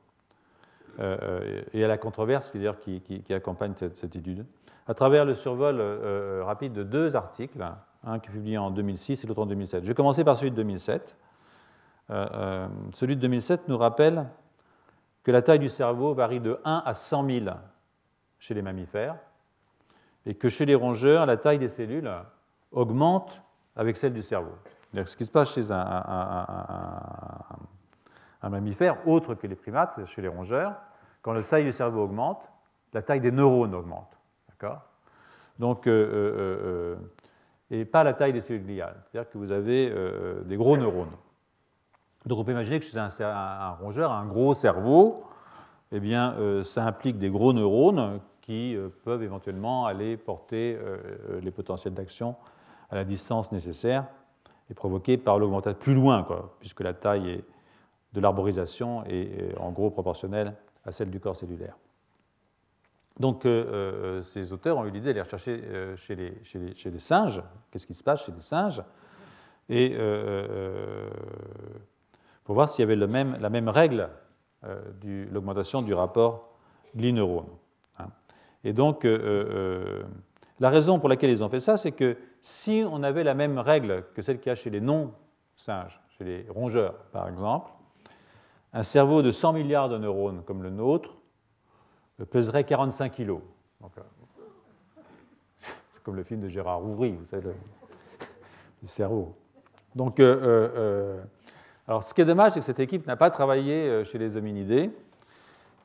Euh, et à la controverse qui, accompagne cette, étude, à travers le survol euh, euh, rapide de deux articles, un qui est publié en 2006 et l'autre en 2007. Je vais commencer par celui de 2007. celui de 2007 nous rappelle que la taille du cerveau varie de 1 à 100 000 chez les mammifères et que chez les rongeurs, la taille des cellules augmente avec celle du cerveau. Ce qui se passe chez un, un mammifère, autre que les primates, chez les rongeurs, quand la taille du cerveau augmente, la taille des neurones augmente. D'accord? Donc, euh, euh, euh, et pas la taille des cellules gliales. C'est-à-dire que vous avez des gros neurones. Donc on peut imaginer que chez un, un, rongeur, un gros cerveau, eh bien, ça implique des gros neurones qui peuvent éventuellement aller porter les potentiels d'action à la distance nécessaire et provoquer par l'augmentation plus loin, quoi, puisque la taille de l'arborisation est en gros proportionnelle à celle du corps cellulaire. Donc euh, euh, ces auteurs ont eu l'idée d'aller rechercher euh, chez, les, chez, les, chez, les, singes, qu'est-ce qui se passe chez les singes, et pour voir s'il y avait le même, la même règle de l'augmentation du rapport gli-neurone. Hein. Et donc la raison pour laquelle ils ont fait ça, c'est que si on avait la même règle que celle qu'il y a chez les non-singes, chez les rongeurs par exemple, un cerveau de 100 milliards de neurones comme le nôtre peserait 45 kilos. Euh, c'est comme le film de Gérard Roury, vous savez, le, cerveau. Donc, euh, euh, alors, ce qui est dommage, c'est que cette équipe n'a pas travaillé chez les hominidés,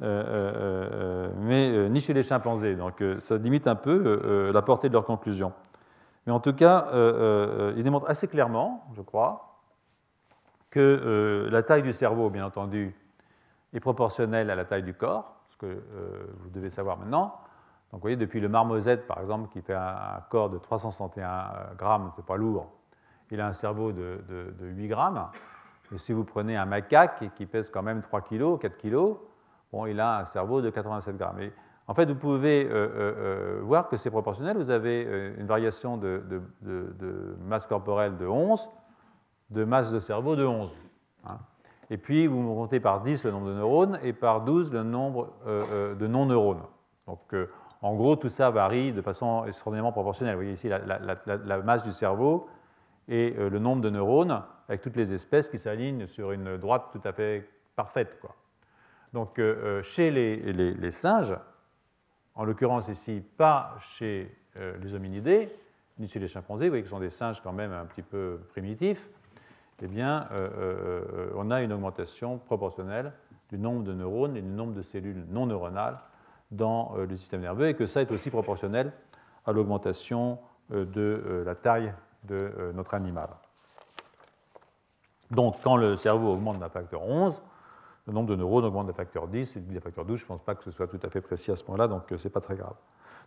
mais ni chez les chimpanzés. Donc, ça limite un peu la portée de leurs conclusions. Mais en tout cas, il démontre assez clairement, je crois, que euh, la taille du cerveau, bien entendu, est proportionnelle à la taille du corps, ce que euh, vous devez savoir maintenant. Donc vous voyez, depuis le marmosette, par exemple, qui fait un, corps de 361 euh, grammes, c'est pas lourd, il a un cerveau de, 8 grammes. Et si vous prenez un macaque qui pèse quand même 3 kg, 4 kg, bon, il a un cerveau de 87 grammes. Et en fait, vous pouvez voir que c'est proportionnel. Vous avez une variation de, masse corporelle de 11, de masse de cerveau de 11. Hein. Et puis, vous comptez par 10 le nombre de neurones et par 12 le nombre euh, euh, de non-neurones. Donc, euh, en gros, tout ça varie de façon extraordinairement proportionnelle. Vous voyez ici la, masse du cerveau et le nombre de neurones avec toutes les espèces qui s'alignent sur une droite tout à fait parfaite. Quoi. Donc, chez les, les, singes, en l'occurrence ici, pas chez les hominidés, ni chez les chimpanzés, vous voyez que ce sont des singes quand même un petit peu primitifs, eh bien, euh, euh, euh, on a une augmentation proportionnelle du nombre de neurones et du nombre de cellules non neuronales dans le système nerveux, et que ça est aussi proportionnel à l'augmentation de la taille de notre animal. Donc, quand le cerveau augmente d'un facteur 11, le nombre de neurones augmente d'un facteur 10, et d'un facteur 12, je ne pense pas que ce soit tout à fait précis à ce point-là, donc ce n'est pas très grave.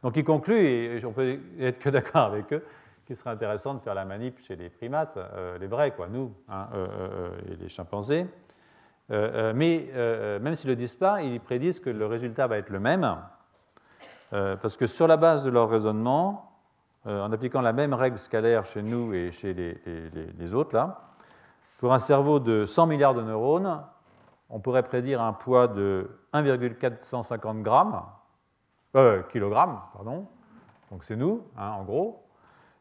Donc, il conclut, et on peut être que d'accord avec eux, qu'il serait intéressant de faire la manip chez les primates, euh, les vrais, quoi, nous, hein, euh, euh, et les chimpanzés. mais même s'ils ne le disent pas, ils prédisent que le résultat va être le même, parce que sur la base de leur raisonnement, en appliquant la même règle scalaire chez nous et chez les, autres, là, pour un cerveau de 100 milliards de neurones, on pourrait prédire un poids de 1,450 grammes, kilogrammes, pardon, donc c'est nous, hein, en gros,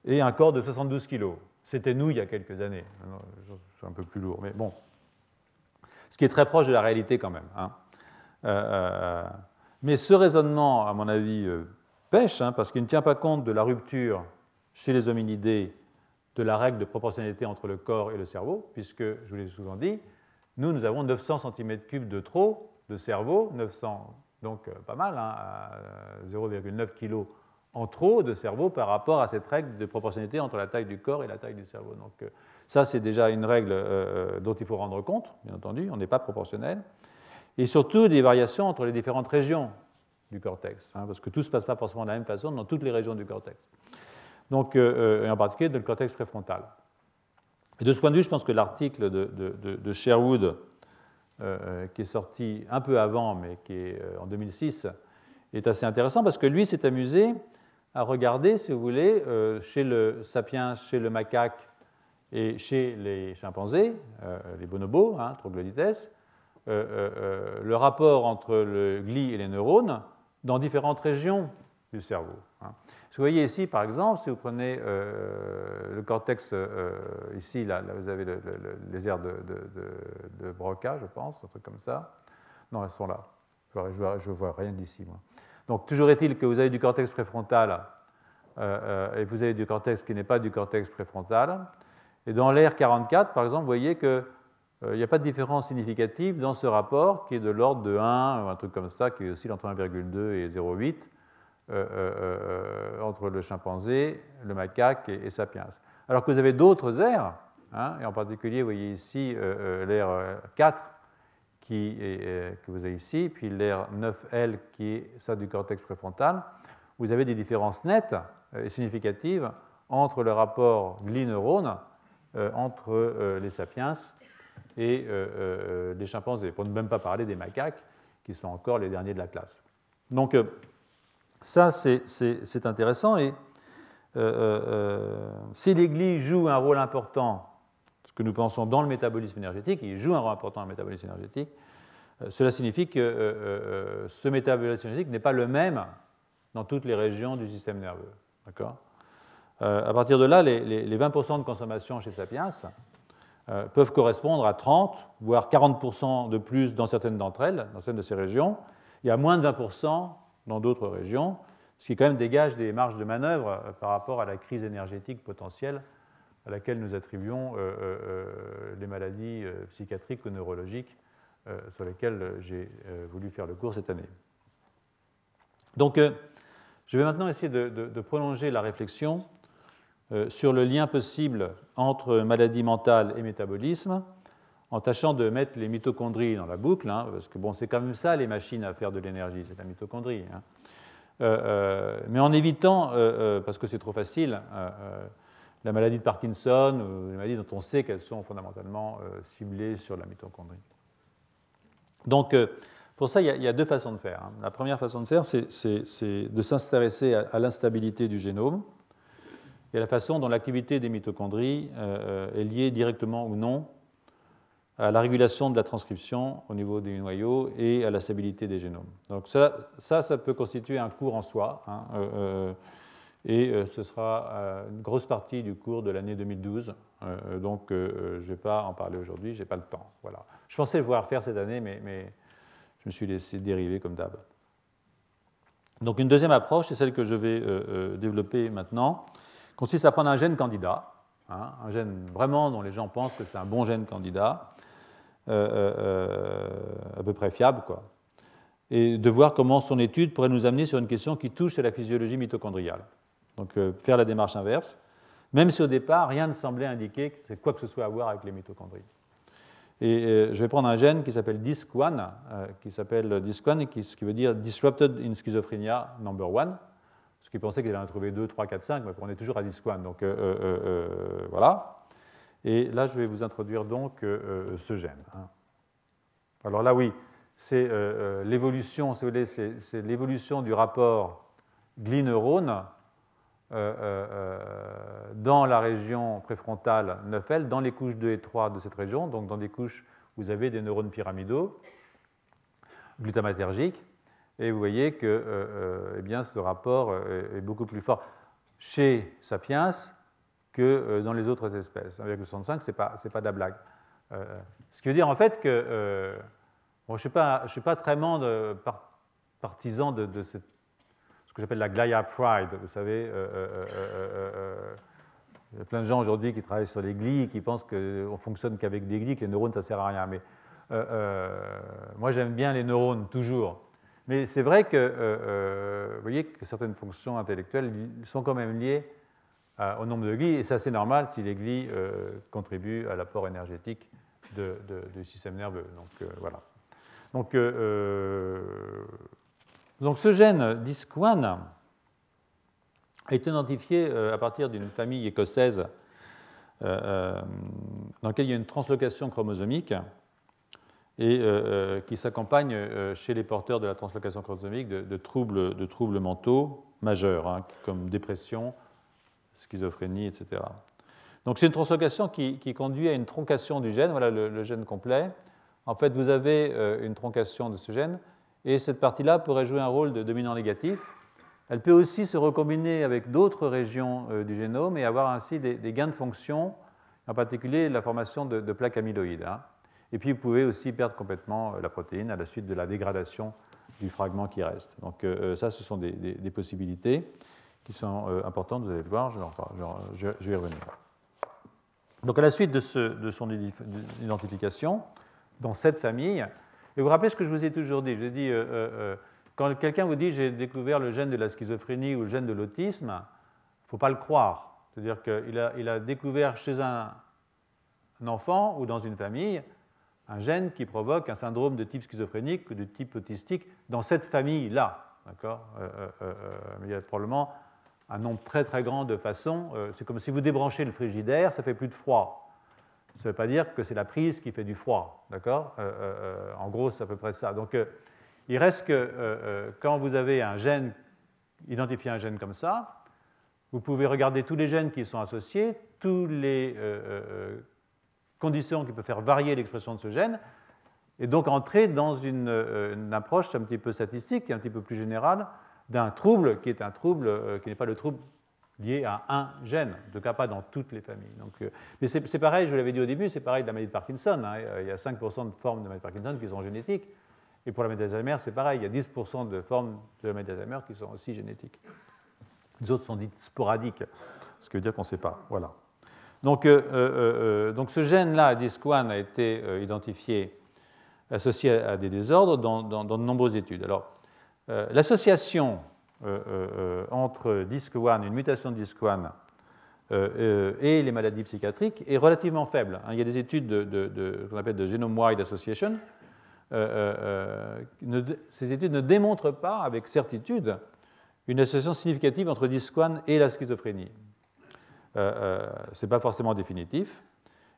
et un corps de 72 kilos. C'était nous il y a quelques années. C'est un peu plus lourd, mais bon. Ce qui est très proche de la réalité quand même. Hein. Euh, euh, mais ce raisonnement, à mon avis, pêche, hein, parce qu'il ne tient pas compte de la rupture chez les hominidés de la règle de proportionnalité entre le corps et le cerveau, puisque, je vous l'ai souvent dit, nous, nous avons 900 cm3 de trop de cerveau, 900, donc euh, pas mal, hein, 0,9 kg en trop de cerveau par rapport à cette règle de proportionnalité entre la taille du corps et la taille du cerveau. Donc euh, ça, c'est déjà une règle euh, dont il faut rendre compte, bien entendu, on n'est pas proportionnel. Et surtout des variations entre les différentes régions du cortex, hein, parce que tout ne se passe pas forcément de la même façon dans toutes les régions du cortex donc, euh, euh, et en particulier dans le cortex préfrontal. Et de ce point de vue, je pense que l'article de, Sherwood, euh, qui est sorti un peu avant, mais qui est en 2006, est assez intéressant parce que lui s'est amusé à regarder, si vous voulez, chez le sapiens, chez le macaque et chez les chimpanzés, les bonobos, hein, troglodytes, le rapport entre le gli et les neurones dans différentes régions du cerveau. Hein. Vous voyez ici, par exemple, si vous prenez euh, le cortex, euh, ici, là, vous avez les aires de, de, Broca, je pense, un truc comme ça. Non, elles sont là. Je ne vois, rien d'ici, moi. Donc, toujours est-il que vous avez du cortex préfrontal euh, et vous avez du cortex qui n'est pas du cortex préfrontal. Et dans l'air 44, par exemple, vous voyez qu'il n'y a pas de différence significative dans ce rapport qui est de l'ordre de 1 ou un truc comme ça, qui oscille entre 1,2 et 0,8. Euh, euh, euh, entre le chimpanzé, le macaque et, Sapiens. Alors que vous avez d'autres aires, hein, et en particulier, vous voyez ici l'aire 4 qui est, que vous avez ici, puis l'aire 9L qui est ça du cortex préfrontal, vous avez des différences nettes et significatives entre le rapport gli-neurone entre les sapiens et les chimpanzés, pour ne même pas parler des macaques, qui sont encore les derniers de la classe. Donc, ça, c'est intéressant. Et euh, euh, euh, si l'église joue un rôle important, que nous pensons dans le métabolisme énergétique, il joue un rôle important dans le métabolisme énergétique, cela signifie que ce métabolisme énergétique n'est pas le même dans toutes les régions du système nerveux. D'accord? À partir de là, les, 20% de consommation chez Sapiens peuvent correspondre à 30, voire 40% de plus dans certaines d'entre elles, dans certaines de ces régions, et à moins de 20% dans d'autres régions, ce qui quand même dégage des marges de manœuvre euh, par rapport à la crise énergétique potentielle à laquelle nous attribuons euh, euh, les maladies psychiatriques ou neurologiques sur lesquelles j'ai voulu faire le cours cette année. Donc, je vais maintenant essayer de, prolonger la réflexion sur le lien possible entre maladie mentale et métabolisme, en tâchant de mettre les mitochondries dans la boucle, hein, parce que bon, c'est quand même ça les machines à faire de l'énergie, c'est la mitochondrie. Hein. Euh, euh, mais en évitant, euh, parce que c'est trop facile, la maladie de Parkinson ou les maladies dont on sait qu'elles sont fondamentalement ciblées sur la mitochondrie. Donc, pour ça, il y, a, deux façons de faire. Hein. La première façon de faire, c'est de s'intéresser à, l'instabilité du génome et à la façon dont l'activité des mitochondries est liée directement ou non à la régulation de la transcription au niveau des noyaux et à la stabilité des génomes. Donc ça, ça, peut constituer un cours en soi, hein, euh, euh, et euh, ce sera une grosse partie du cours de l'année 2012. donc je ne vais pas en parler aujourd'hui, je n'ai pas le temps. Voilà. Je pensais le voir faire cette année, mais, je me suis laissé dériver comme d'hab. Donc une deuxième approche, c'est celle que je vais développer maintenant, consiste à prendre un gène candidat, hein, un gène vraiment dont les gens pensent que c'est un bon gène candidat, euh, euh, euh, à peu près fiable, quoi. et de voir comment son étude pourrait nous amener sur une question qui touche à la physiologie mitochondriale. Donc faire la démarche inverse, même si au départ rien ne semblait indiquer que c'est quoi que ce soit à voir avec les mitochondries. Et je vais prendre un gène qui s'appelle DISC1, qui s'appelle DISC1, qui, ce qui veut dire Disrupted in Schizophrenia Number 1, ce qui pensait qu'il allait en trouver 2, 3, 4, 5, mais on est toujours à DISC1. Donc voilà. Et là, je vais vous introduire donc euh, euh, ce gène. Hein. Alors là, oui, c'est euh, l'évolution, c'est l'évolution du rapport glineurones dans la région préfrontale 9L, dans les couches 2 et 3 de cette région, donc dans des couches où vous avez des neurones pyramidaux glutamatergiques. Et vous voyez que eh bien, ce rapport est beaucoup plus fort chez Sapiens que dans les autres espèces. 1,65, ce n'est pas, pas de la blague. ce qui veut dire en fait que je ne suis, suis pas très partisan de, ce que j'appelle la Glaya Pride. Vous savez, euh, euh, euh, il y a plein de gens aujourd'hui qui travaillent sur les glis qui pensent qu'on ne fonctionne qu'avec des glis, que les neurones, ça ne sert à rien. Mais moi, j'aime bien les neurones, toujours. Mais c'est vrai que, vous voyez que certaines fonctions intellectuelles sont quand même liées au nombre de glis, et ça, c'est normal si les glis contribuent à l'apport énergétique du système nerveux. Donc, voilà. Donc, donc ce gène DISC1 a été identifié euh, à partir d'une famille écossaise dans laquelle il y a une translocation chromosomique et qui s'accompagne chez les porteurs de la translocation chromosomique de, troubles, de troubles, mentaux majeurs, hein, comme dépression, schizophrénie, etc. Donc c'est une translocation qui, conduit à une troncation du gène, voilà le gène complet, en fait, vous avez euh, une troncation de ce gène, et cette partie-là pourrait jouer un rôle de dominant négatif. Elle peut aussi se recombiner avec d'autres régions euh, du génome et avoir ainsi des, gains de fonction, en particulier la formation de, plaques amyloïdes. Hein. Et puis vous pouvez aussi perdre complètement euh, la protéine à la suite de la dégradation du fragment qui reste. Donc ça, ce sont des, possibilités qui sont importantes, vous allez le voir, je, vais y revenir. Donc à la suite de son identification, dans cette famille. Et vous vous rappelez ce que je vous ai toujours dit. Je dit, euh, euh, euh, quand quelqu'un vous dit j'ai découvert le gène de la schizophrénie ou le gène de l'autisme, il ne faut pas le croire. C'est-à-dire qu'il a, découvert chez un, enfant ou dans une famille un gène qui provoque un syndrome de type schizophrénique ou de type autistique dans cette famille-là. D'accord? Il y a probablement un nombre très très grand de façons. c'est comme si vous débranchez le frigidaire, ça fait plus de froid. Ça ne veut pas dire que c'est la prise qui fait du froid, d'accord euh, euh, euh, En gros, c'est à peu près ça. Donc, il reste que quand vous avez un gène, identifié un gène comme ça, vous pouvez regarder tous les gènes qui sont associés, toutes les conditions qui peuvent faire varier l'expression de ce gène, et donc entrer dans une, une, approche un petit peu statistique, un petit peu plus générale, d'un trouble qui est un trouble qui n'est pas le trouble lié à un gène, en tout cas pas dans toutes les familles. Donc, euh, mais c'est pareil, je vous l'avais dit au début, c'est pareil de la maladie de Parkinson. Hein. il y a 5% de formes de maladie de Parkinson qui sont génétiques. Et pour la maladie d'Alzheimer, c'est pareil, il y a 10% de formes de la maladie d'Alzheimer qui sont aussi génétiques. Les autres sont dites sporadiques, ce qui veut dire qu'on ne sait pas. Voilà. Donc, euh, euh, donc ce gène-là, DISC1, a été identifié associé à des désordres dans, dans de nombreuses études. Alors, l'association euh, euh, euh, entre DISC1, une mutation de DISC1 et les maladies psychiatriques est relativement faible. Hein. Il y a des études de, de, qu'on appelle de Genome-Wide Association. ces études ne démontrent pas avec certitude une association significative entre DISC1 et la schizophrénie. ce n'est pas forcément définitif.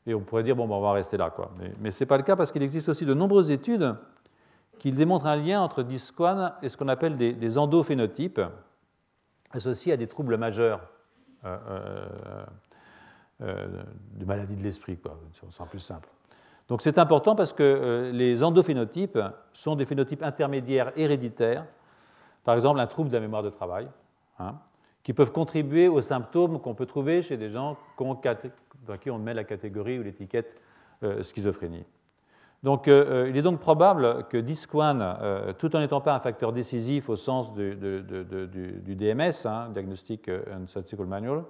Et on pourrait dire, bon, ben, on va rester là. Quoi. Mais, mais ce n'est pas le cas parce qu'il existe aussi de nombreuses études qu'il démontre un lien entre DISC1 et ce qu'on appelle des, endophénotypes associés à des troubles majeurs euh, euh, euh, de maladies de l'esprit, c'est plus simple. Donc c'est important parce que les endophénotypes sont des phénotypes intermédiaires héréditaires, par exemple un trouble de la mémoire de travail, hein, qui peuvent contribuer aux symptômes qu'on peut trouver chez des gens dans qui on met la catégorie ou l'étiquette schizophrénie. Donc, euh, euh, il est donc probable que DISC1, euh, tout en n'étant pas un facteur décisif au sens du, DMS, hein, Diagnostic and Statistical Manual,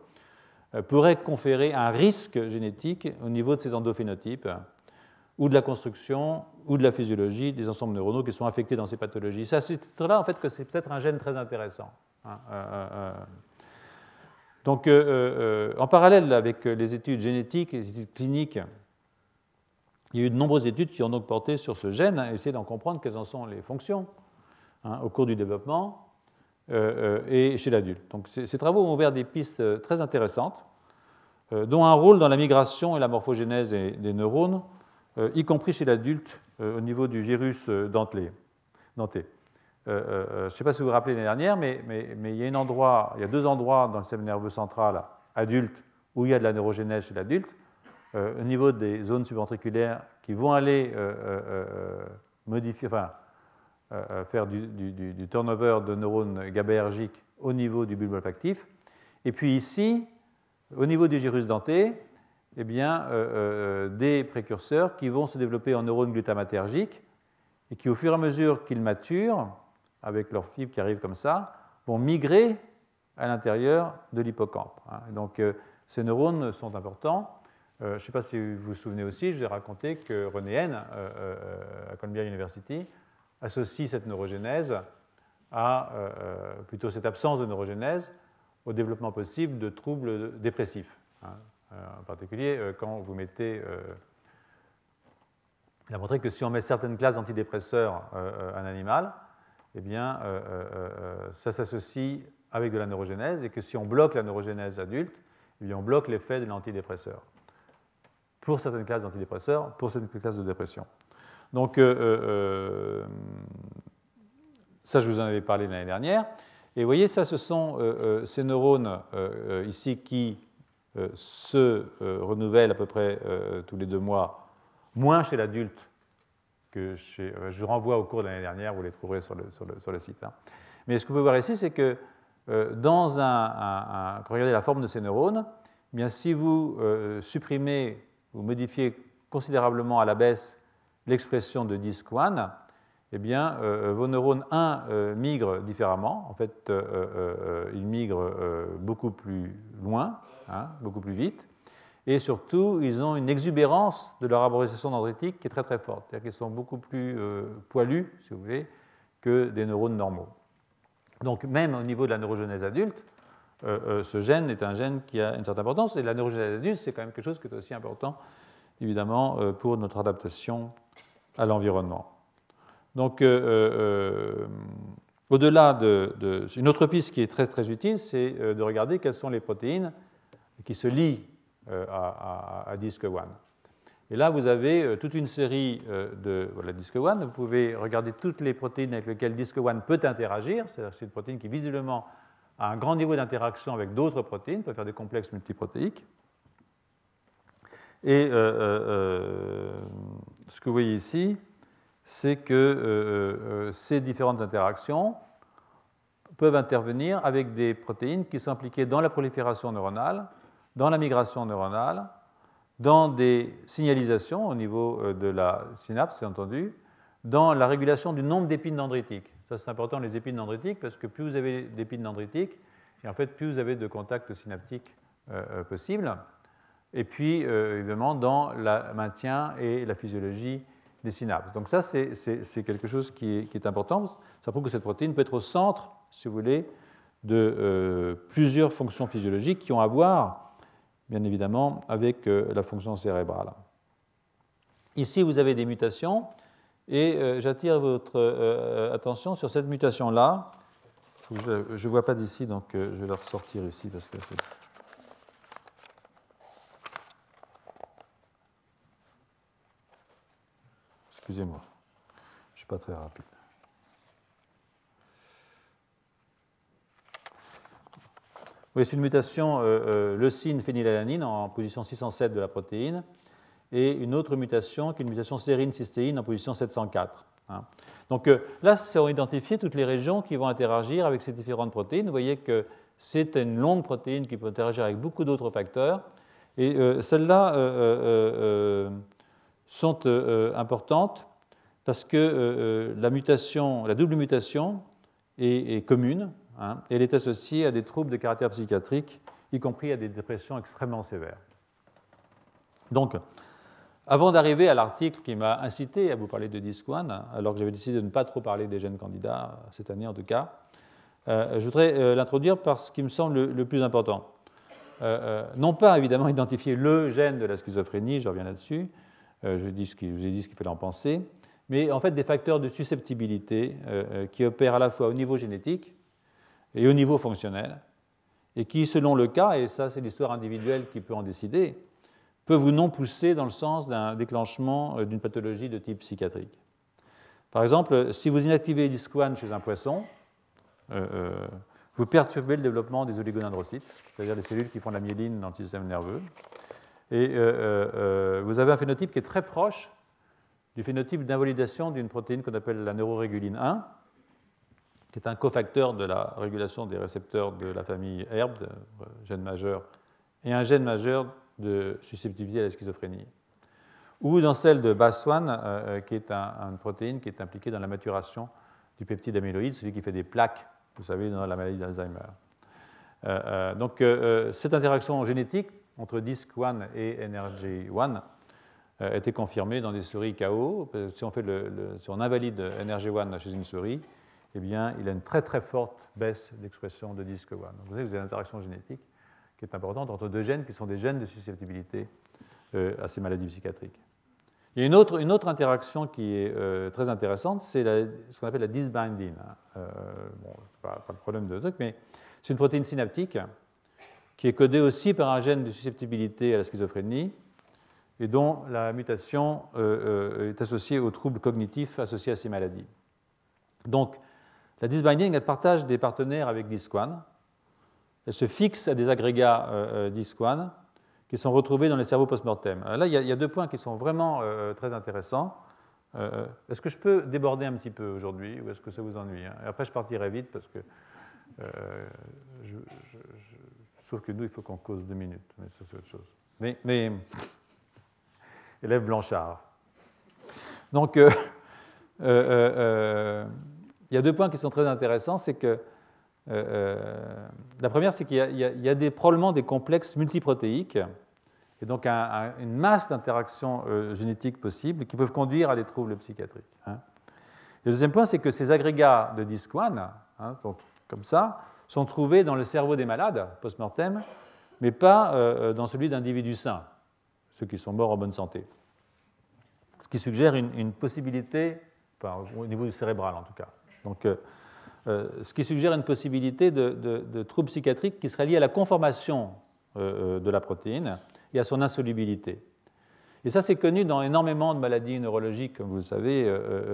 pourrait conférer un risque génétique au niveau de ces endophénotypes ou de la construction ou de la physiologie des ensembles neuronaux qui sont affectés dans ces pathologies. C'est à ce titre-là en fait, que c'est peut-être un gène très intéressant. Hein, donc, en parallèle avec les études génétiques, les études cliniques il y a eu de nombreuses études qui ont donc porté sur ce gène, hein, essayer d'en comprendre quelles en sont les fonctions hein, au cours du développement euh, euh, et chez l'adulte. Donc ces, travaux ont ouvert des pistes euh, très intéressantes, dont un rôle dans la migration et la morphogénèse des neurones, y compris chez l'adulte au niveau du gyrus denté. je ne sais pas si vous vous rappelez l'année dernière, mais, il, y a il y a deux endroits dans le système nerveux central adulte où il y a de la neurogénèse chez l'adulte, au niveau des zones subventriculaires qui vont aller modifier, enfin, faire du, turnover de neurones GABAergiques au niveau du bulbe olfactif. Et puis ici, au niveau du gyrus denté, eh bien, euh, euh, des précurseurs qui vont se développer en neurones glutamatergiques et qui, au fur et à mesure qu'ils maturent, avec leurs fibres qui arrivent comme ça, vont migrer à l'intérieur de l'hippocampe. Hein. Donc, euh, ces neurones sont importants. Je ne sais pas si vous vous souvenez aussi, je vous ai raconté que René N, à Columbia University, associe cette neurogénèse à plutôt cette absence de neurogénèse au développement possible de troubles dépressifs. Hein. Euh, en particulier euh, quand vous mettez. Euh, il a montré que si on met certaines classes d'antidépresseurs à un animal, eh bien, ça s'associe avec de la neurogénèse et que si on bloque la neurogénèse adulte, eh on bloque l'effet de l'antidépresseur. Pour certaines classes d'antidépresseurs, pour certaines classes de dépression. Donc, ça, je vous en avais parlé l'année dernière. Et vous voyez, ça, ce sont ces neurones ici qui euh, se euh, renouvellent à peu près euh, tous les deux mois, moins chez l'adulte que chez. je renvoie au cours de l'année dernière, vous les trouverez sur le, sur le, site. Hein. Mais ce que vous pouvez voir ici, c'est que dans un, vous regardez la forme de ces neurones, eh bien, si vous supprimez ou modifiez considérablement à la baisse l'expression de disque 1, eh bien, vos neurones 1 migrent différemment. En fait, ils migrent beaucoup plus loin, Hein, beaucoup plus vite. Et surtout, ils ont une exubérance de leur arborisation dendritique qui est très très forte. C'est-à-dire qu'ils sont beaucoup plus euh, poilus, si vous voulez, que des neurones normaux. Donc même au niveau de la neurogenèse adulte, euh, euh, ce gène est un gène qui a une certaine importance. Et la neurogenèse adulte, c'est quand même quelque chose qui est aussi important, évidemment, pour notre adaptation à l'environnement. Donc, au-delà de, Une autre piste qui est très très utile, c'est de regarder quelles sont les protéines qui se lie euh, à, à, Disk 1. Et là, vous avez euh, toute une série euh, de voilà, Disk 1. Vous pouvez regarder toutes les protéines avec lesquelles Disk 1 peut interagir. C'est-à-dire c'est une protéine qui, visiblement, a un grand niveau d'interaction avec d'autres protéines, peut faire des complexes multiprotéiques. Et ce que vous voyez ici, c'est que ces différentes interactions peuvent intervenir avec des protéines qui sont impliquées dans la prolifération neuronale dans la migration neuronale, dans des signalisations au niveau euh, de la synapse, bien entendu, dans la régulation du nombre d'épines dendritiques. Ça, c'est important, les épines dendritiques, parce que plus vous avez d'épines dendritiques, et en fait, plus vous avez de contacts synaptiques euh, euh, possibles. Et puis, évidemment, dans le maintien et la physiologie des synapses. Donc ça, c'est quelque chose qui est, important. Ça prouve que cette protéine peut être au centre, si vous voulez, de plusieurs fonctions physiologiques qui ont à voir bien évidemment, avec euh, la fonction cérébrale. Ici, vous avez des mutations, et euh, j'attire votre euh, attention sur cette mutation-là. Je ne vois pas d'ici, donc je vais la ressortir ici parce que c'est. Excusez-moi, je ne suis pas très rapide. c'est une mutation euh, euh, leucine phénylalanine en position 607 de la protéine et une autre mutation qui est une mutation sérine cystéine en position 704. Hein. Donc euh, là, on identifié toutes les régions qui vont interagir avec ces différentes protéines. Vous voyez que c'est une longue protéine qui peut interagir avec beaucoup d'autres facteurs. Et celles-là sont importantes parce que la mutation, la double mutation est commune Hein, elle est associée à des troubles de caractère psychiatrique, y compris à des dépressions extrêmement sévères. Donc, avant d'arriver à l'article qui m'a incité à vous parler de DISC-1, alors que j'avais décidé de ne pas trop parler des gènes candidats, cette année en tout cas, euh, je voudrais euh, l'introduire par ce qui me semble le, plus important. Euh, non pas évidemment identifier le gène de la schizophrénie, je reviens là-dessus, je, je, vous ai dit ce qu'il fallait en penser, mais en fait des facteurs de susceptibilité qui opèrent à la fois au niveau génétique, et au niveau fonctionnel, et qui, selon le cas, et ça c'est l'histoire individuelle qui peut en décider, peuvent ou non pousser dans le sens d'un déclenchement euh, d'une pathologie de type psychiatrique. Par exemple, si vous inactivez DISC1 chez un poisson, vous perturbez le développement des oligodendrocytes, c'est-à-dire les cellules qui font la myéline dans le système nerveux. Et vous avez un phénotype qui est très proche du phénotype d'invalidation d'une protéine qu'on appelle la neuroréguline 1, qui est un cofacteur de la régulation des récepteurs de la famille ERB, gène majeur, et un gène majeur de susceptibilité à la schizophrénie. Ou dans celle de BAS1, euh, euh, qui est une protéine qui est impliquée dans la maturation du peptide amyloïde, celui qui fait des plaques, vous savez, dans la maladie d'Alzheimer. Euh, donc, cette interaction génétique entre DISC1 et NRG1 a été confirmée dans des souris KO. Si on, fait le, invalide NRG1 chez une souris, eh bien, il a une très très forte baisse d'expression de DISC1. Donc, vous avez une interaction génétique qui est importante entre deux gènes qui sont des gènes de susceptibilité euh, à ces maladies psychiatriques. Il y a une autre, interaction qui est euh, très intéressante, c'est ce qu'on appelle la disbinding. Hein. Euh, bon, pas, pas, de problème de truc, mais c'est une protéine synaptique qui est codée aussi par un gène de susceptibilité à la schizophrénie et dont la mutation est associée aux troubles cognitifs associés à ces maladies. Donc, la disbinding, elle partage des partenaires avec DISC1. Elle se fixe à des agrégats euh, DISC1 qui sont retrouvés dans les cerveaux post-mortem. Là, il y, a, deux points qui sont vraiment euh, très intéressants. Euh, est-ce que je peux déborder un petit peu aujourd'hui ou est-ce que ça vous ennuie hein? Et après, je partirai vite parce que. sauf que nous, il faut qu'on cause deux minutes, mais ça, c'est autre chose. Mais, mais élève Blanchard. Donc, il y a deux points qui sont très intéressants. C'est que euh, euh, la première, c'est qu'il y, a, des, probablement des complexes multiprotéiques et donc une masse d'interactions euh, génétiques possibles qui peuvent conduire à des troubles psychiatriques. Hein. Le deuxième point, c'est que ces agrégats de DISC1, hein, comme ça, sont trouvés dans le cerveau des malades post-mortem, mais pas dans celui d'individus sains, ceux qui sont morts en bonne santé. Ce qui suggère une, possibilité, au niveau du cérébral en tout cas, donc, euh, euh, ce qui suggère une possibilité de, troubles psychiatriques qui seraient liés à la conformation euh, de la protéine et à son insolubilité. Et ça, c'est connu dans énormément de maladies neurologiques, comme vous le savez,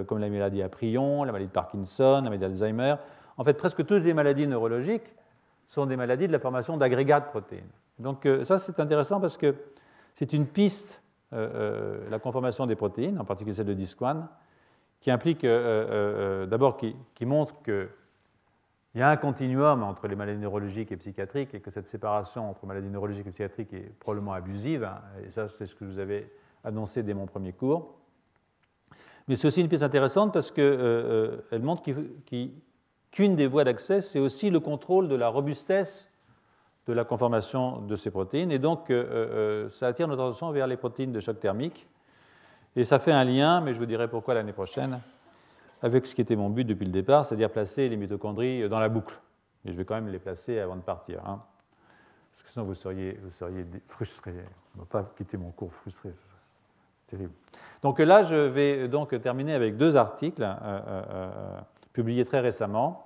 comme la maladie à prion, la maladie de Parkinson, la maladie d'Alzheimer. En fait, presque toutes les maladies neurologiques sont des maladies de la formation d'agrégats de protéines. Donc ça, c'est intéressant parce que c'est une piste, la conformation des protéines, en particulier celle de DISC1, qui implique euh, euh, euh, d'abord qui, montre qu'il y a un continuum entre les maladies neurologiques et psychiatriques et que cette séparation entre maladies neurologiques et psychiatriques est probablement abusive. Hein, et ça, c'est ce que je vous avais annoncé dès mon premier cours. Mais c'est aussi une pièce intéressante parce qu'elle montre qu'une des voies d'accès, c'est aussi le contrôle de la robustesse de la conformation de ces protéines. Et donc, ça attire notre attention vers les protéines de choc thermique et ça fait un lien, mais je vous dirai pourquoi l'année prochaine, avec ce qui était mon but depuis le départ, c'est-à-dire placer les mitochondries dans la boucle. Et je vais quand même les placer avant de partir. Hein. Parce que sinon, vous seriez, vous seriez frustré. On ne va pas quitter mon cours frustré. C'est terrible. Donc là, je vais donc terminer avec deux articles euh, euh, euh, publiés très récemment.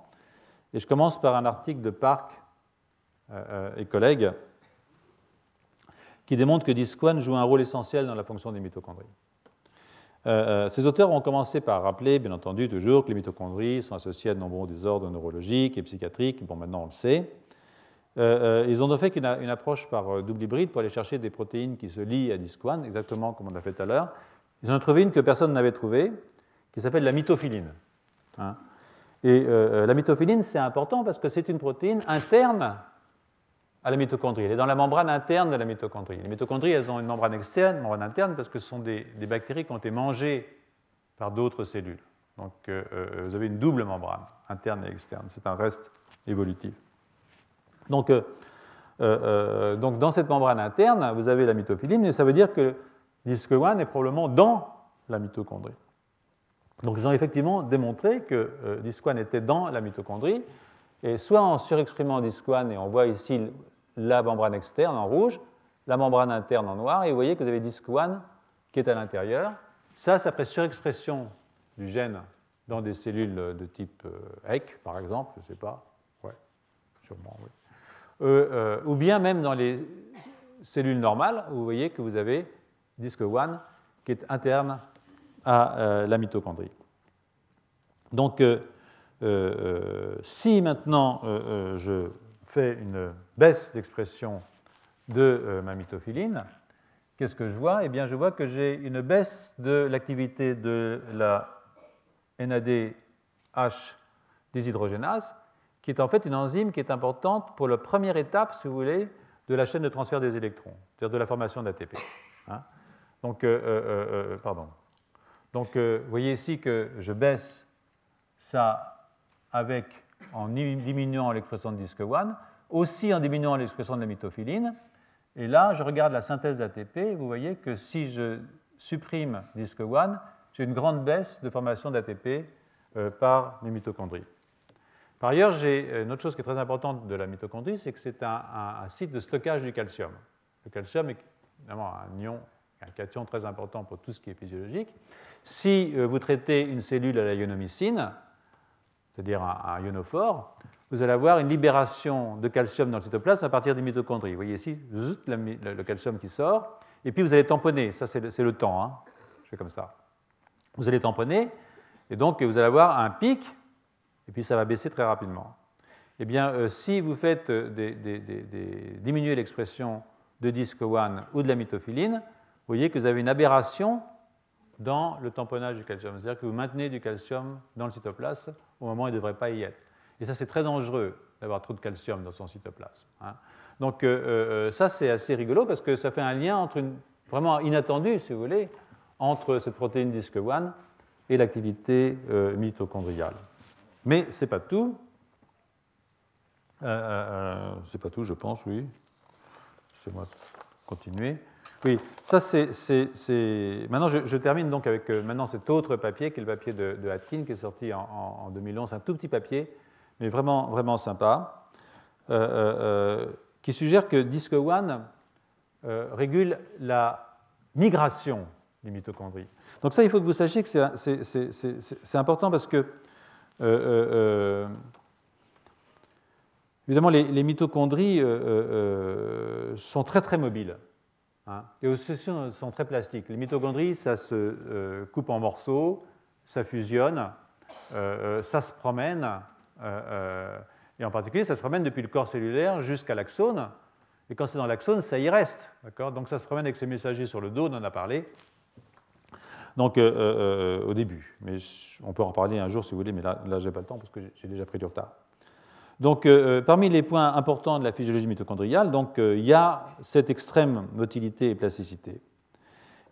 Et je commence par un article de Park et collègues qui démontre que DISC1 joue un rôle essentiel dans la fonction des mitochondries. Euh, euh, ces auteurs ont commencé par rappeler, bien entendu, toujours que les mitochondries sont associées à de nombreux désordres neurologiques et psychiatriques. Bon, maintenant on le sait. Euh, ils ont donc fait une, approche par double hybride pour aller chercher des protéines qui se lient à DISC1, exactement comme on l'a fait tout à l'heure. Ils ont trouvé une que personne n'avait trouvée, qui s'appelle la mitophiline. Hein. et la mitophiline, c'est important parce que c'est une protéine interne à la mitochondrie. Elle est dans la membrane interne de la mitochondrie. Les mitochondries, elles ont une membrane externe, une membrane interne, parce que ce sont des, bactéries qui ont été mangées par d'autres cellules. Donc euh, euh, vous avez une double membrane, interne et externe. C'est un reste évolutif. Donc, euh, donc dans cette membrane interne, vous avez la mitophiline, et ça veut dire que DISC1 est probablement dans la mitochondrie. Donc ils ont effectivement démontré que DISC1 était dans la mitochondrie, et soit en surexprimant DISC1, et on voit ici la membrane externe en rouge, la membrane interne en noir, et vous voyez que vous avez DISC1 qui est à l'intérieur. Ça, c'est après surexpression du gène dans des cellules de type EC, euh, par exemple, je ne sais pas, ouais, sûrement. Euh, euh, ou bien même dans les cellules normales, vous voyez que vous avez DISC1 qui est interne à la mitochondrie. Donc, si maintenant je fais une baisse d'expression de ma mitophiline, qu'est-ce que je vois? Eh bien, je vois que j'ai une baisse de l'activité de la NADH déshydrogénase, qui est en fait une enzyme qui est importante pour la première étape, si vous voulez, de la chaîne de transfert des électrons, c'est-à-dire de la formation d'ATP. Hein. Donc, euh, euh, euh, pardon. Donc, vous voyez ici que je baisse ça avec, en diminuant l'expression de disque 1, aussi en diminuant l'expression de la mitophiline, et là, je regarde la synthèse d'ATP, vous voyez que si je supprime disque 1, j'ai une grande baisse de formation d'ATP euh, par les mitochondries. Par ailleurs, j'ai euh, une autre chose qui est très importante de la mitochondrie, c'est que c'est un, site de stockage du calcium. Le calcium est évidemment un ion, un cation très important pour tout ce qui est physiologique. Si euh, vous traitez une cellule à la ionomycine, c'est-à-dire un, un ionophore, vous allez avoir une libération de calcium dans le cytoplasme à partir des mitochondries. Vous voyez ici le calcium qui sort, et puis vous allez tamponner, ça c'est le, temps, hein. je fais comme ça. Vous allez tamponner, et donc vous allez avoir un pic, et puis ça va baisser très rapidement. Eh bien, euh, si vous faites euh, diminuer l'expression de disque 1 ou de la mitophiline, vous voyez que vous avez une aberration dans le tamponnage du calcium. C'est-à-dire que vous maintenez du calcium dans le cytoplasme au moment où il ne devrait pas y être. Et ça, c'est très dangereux d'avoir trop de calcium dans son cytoplasme. Hein. Donc euh, euh, ça, c'est assez rigolo parce que ça fait un lien entre vraiment inattendu, si vous voulez, entre cette protéine disque 1 et l'activité euh, mitochondriale. Mais ce n'est pas tout. c'est pas tout, je pense, oui. C'est moi continuer. Oui, ça c'est. Maintenant, je, termine donc avec maintenant cet autre papier, qui est le papier de, Atkin, qui est sorti en, en 2011, un tout petit papier mais vraiment, vraiment sympa, euh, euh, euh, qui suggère que DISC-1 régule la migration des mitochondries. Donc ça, il faut que vous sachiez que c'est important parce que, évidemment, les, mitochondries sont très très mobiles. Hein, et aussi sont très plastiques. Les mitochondries, ça se coupe en morceaux, ça fusionne, ça se promène, euh, euh, et en particulier, ça se promène depuis le corps cellulaire jusqu'à l'axone. Et quand c'est dans l'axone, ça y reste. Donc ça se promène avec ses messagers sur le dos, on en a parlé. Donc euh, au début. Mais on peut en reparler un jour si vous voulez, mais là, là je n'ai pas le temps parce que j'ai déjà pris du retard. Donc parmi les points importants de la physiologie mitochondriale, donc, il y a cette extrême motilité et plasticité.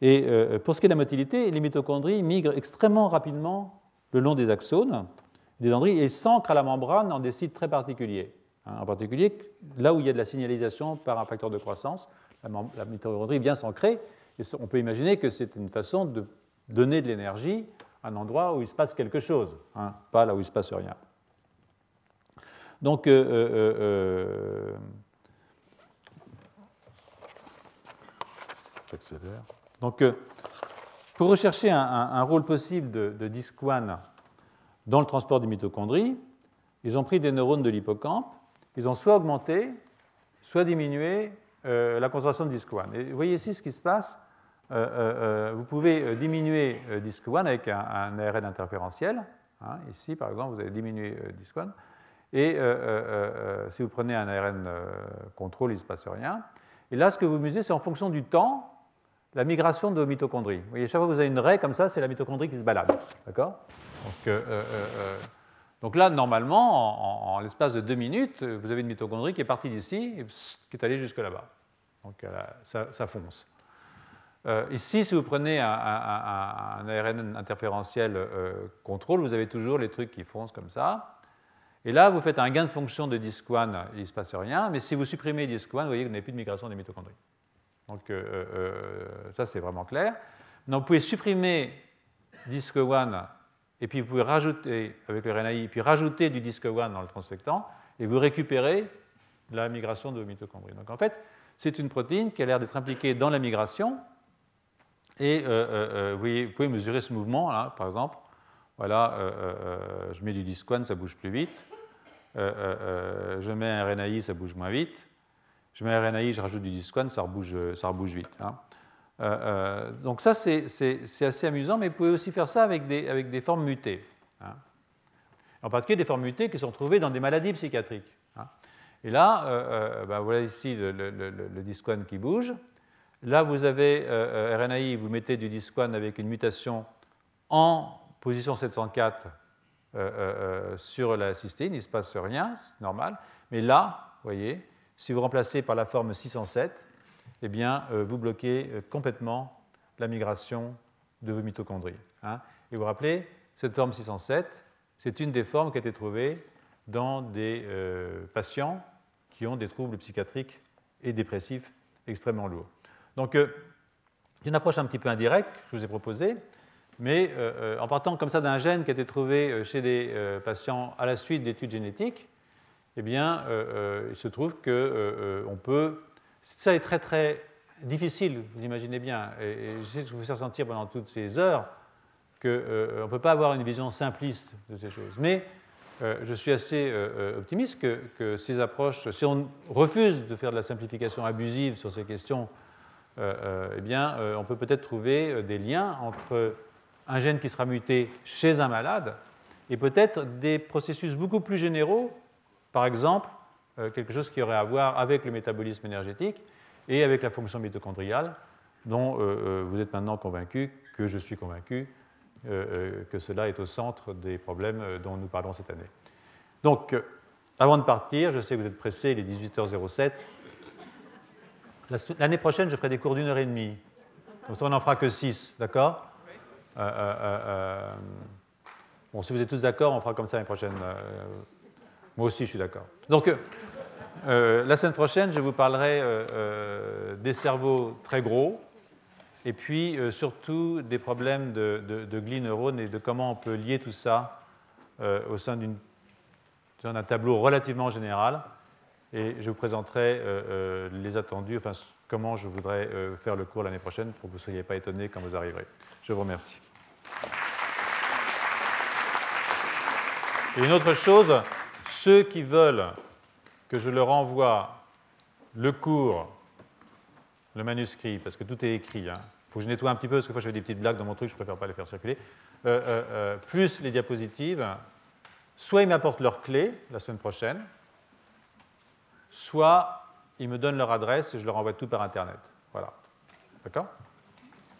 Et pour ce qui est de la motilité, les mitochondries migrent extrêmement rapidement le long des axones des dendrites et s'ancrent à la membrane dans des sites très particuliers. Hein, en particulier, là où il y a de la signalisation par un facteur de croissance, la, mitochondrie vient s'ancrer. Et on peut imaginer que c'est une façon de donner de l'énergie à un endroit où il se passe quelque chose, hein, pas là où il se passe rien. Donc, euh, euh, euh, j'accélère. Donc, pour rechercher un, rôle possible de, de DISC-1 dans le transport des mitochondries, ils ont pris des neurones de l'hippocampe, ils ont soit augmenté, soit diminué euh, la concentration de 1. Et vous voyez ici ce qui se passe. Euh, euh, vous pouvez diminuer 1 avec un, ARN interférentiel. Hein. ici, par exemple, vous avez diminué 1. Et si vous prenez un ARN contrôle, il ne se passe rien. Et là, ce que vous mesurez, c'est en fonction du temps, la migration de vos mitochondries. Vous voyez, chaque fois que vous avez une raie comme ça, c'est la mitochondrie qui se balade. D'accord? Donc, euh, euh, euh, donc, là, normalement, en, l'espace de deux minutes, vous avez une mitochondrie qui est partie d'ici et qui est allée jusque là-bas. Donc ça, fonce. ici, si vous prenez un, ARN interférentiel contrôle, vous avez toujours les trucs qui foncent comme ça. Et là, vous faites un gain de fonction de disque 1, il ne se passe rien. Mais si vous supprimez disque 1, vous voyez que vous n'avez plus de migration des mitochondries. Donc ça, c'est vraiment clair. Donc vous pouvez supprimer disque 1 et puis vous pouvez rajouter, avec le RNAi, puis rajouter du disque 1 dans le transfectant, et vous récupérez la migration de mitochondries. Donc en fait, c'est une protéine qui a l'air d'être impliquée dans la migration, et euh, euh, euh, vous, pouvez mesurer ce mouvement, là, par exemple. Voilà, je mets du disque 1, ça bouge plus vite. Je mets un RNAi, ça bouge moins vite. Je mets un RNAi, je rajoute du 1, ça rebouge, ça rebouge vite. Hein. Euh, euh, donc ça, c'est assez amusant, mais vous pouvez aussi faire ça avec des, formes mutées. Hein. en particulier des formes mutées qui sont trouvées dans des maladies psychiatriques. Hein. Et là, ben, voilà ici le, le, qui bouge. Là, vous avez RNAi, vous mettez du disc one avec une mutation en position 704 sur la cystine, il ne se passe rien, c'est normal. Mais là, vous voyez, si vous remplacez par la forme 607, eh bien, euh, vous bloquez euh, complètement la migration de vos mitochondries. Hein. Et vous vous rappelez, cette forme 607, c'est une des formes qui a été trouvée dans des euh, patients qui ont des troubles psychiatriques et dépressifs extrêmement lourds. Donc, c'est une approche un petit peu indirecte que je vous ai proposée, mais en partant comme ça d'un gène qui a été trouvé chez des patients à la suite d'études génétiques, eh bien, il se trouve qu'on peut ça est très très difficile, vous imaginez bien, et, je sais que je vous faire sentir pendant toutes ces heures qu'on euh, ne peut pas avoir une vision simpliste de ces choses. Mais euh, je suis assez euh, optimiste que, ces approches, si on refuse de faire de la simplification abusive sur ces questions, eh bien, on peut peut-être trouver des liens entre un gène qui sera muté chez un malade et peut-être des processus beaucoup plus généraux, par exemple euh, quelque chose qui aurait à voir avec le métabolisme énergétique et avec la fonction mitochondriale, dont euh, euh, vous êtes maintenant convaincu, que je suis convaincu, que cela est au centre des problèmes dont nous parlons cette année. Donc, avant de partir, je sais que vous êtes pressé, il est 18h07. L'année prochaine, je ferai des cours d'une heure et demie. Comme ça, on n'en fera que six, d'accord? Bon, si vous êtes tous d'accord, on fera comme ça l'année prochaine. moi aussi, je suis d'accord. Donc, euh, la semaine prochaine, je vous parlerai euh, euh, des cerveaux très gros et puis surtout des problèmes de, de, glis neurones et de comment on peut lier tout ça au sein d'un tableau relativement général. Et je vous présenterai les attendus, enfin comment je voudrais faire le cours l'année prochaine pour que vous ne soyez pas étonnés quand vous arriverez. Je vous remercie. Et une autre chose, ceux qui veulent que je leur envoie le cours, le manuscrit, parce que tout est écrit. Il hein. faut que je nettoie un petit peu, parce que fois je fais des petites blagues dans mon truc, je préfère pas les faire circuler. Euh, euh, euh, plus les diapositives, soit ils m'apportent leur clé la semaine prochaine, soit ils me donnent leur adresse et je leur envoie tout par Internet. Voilà. D'accord?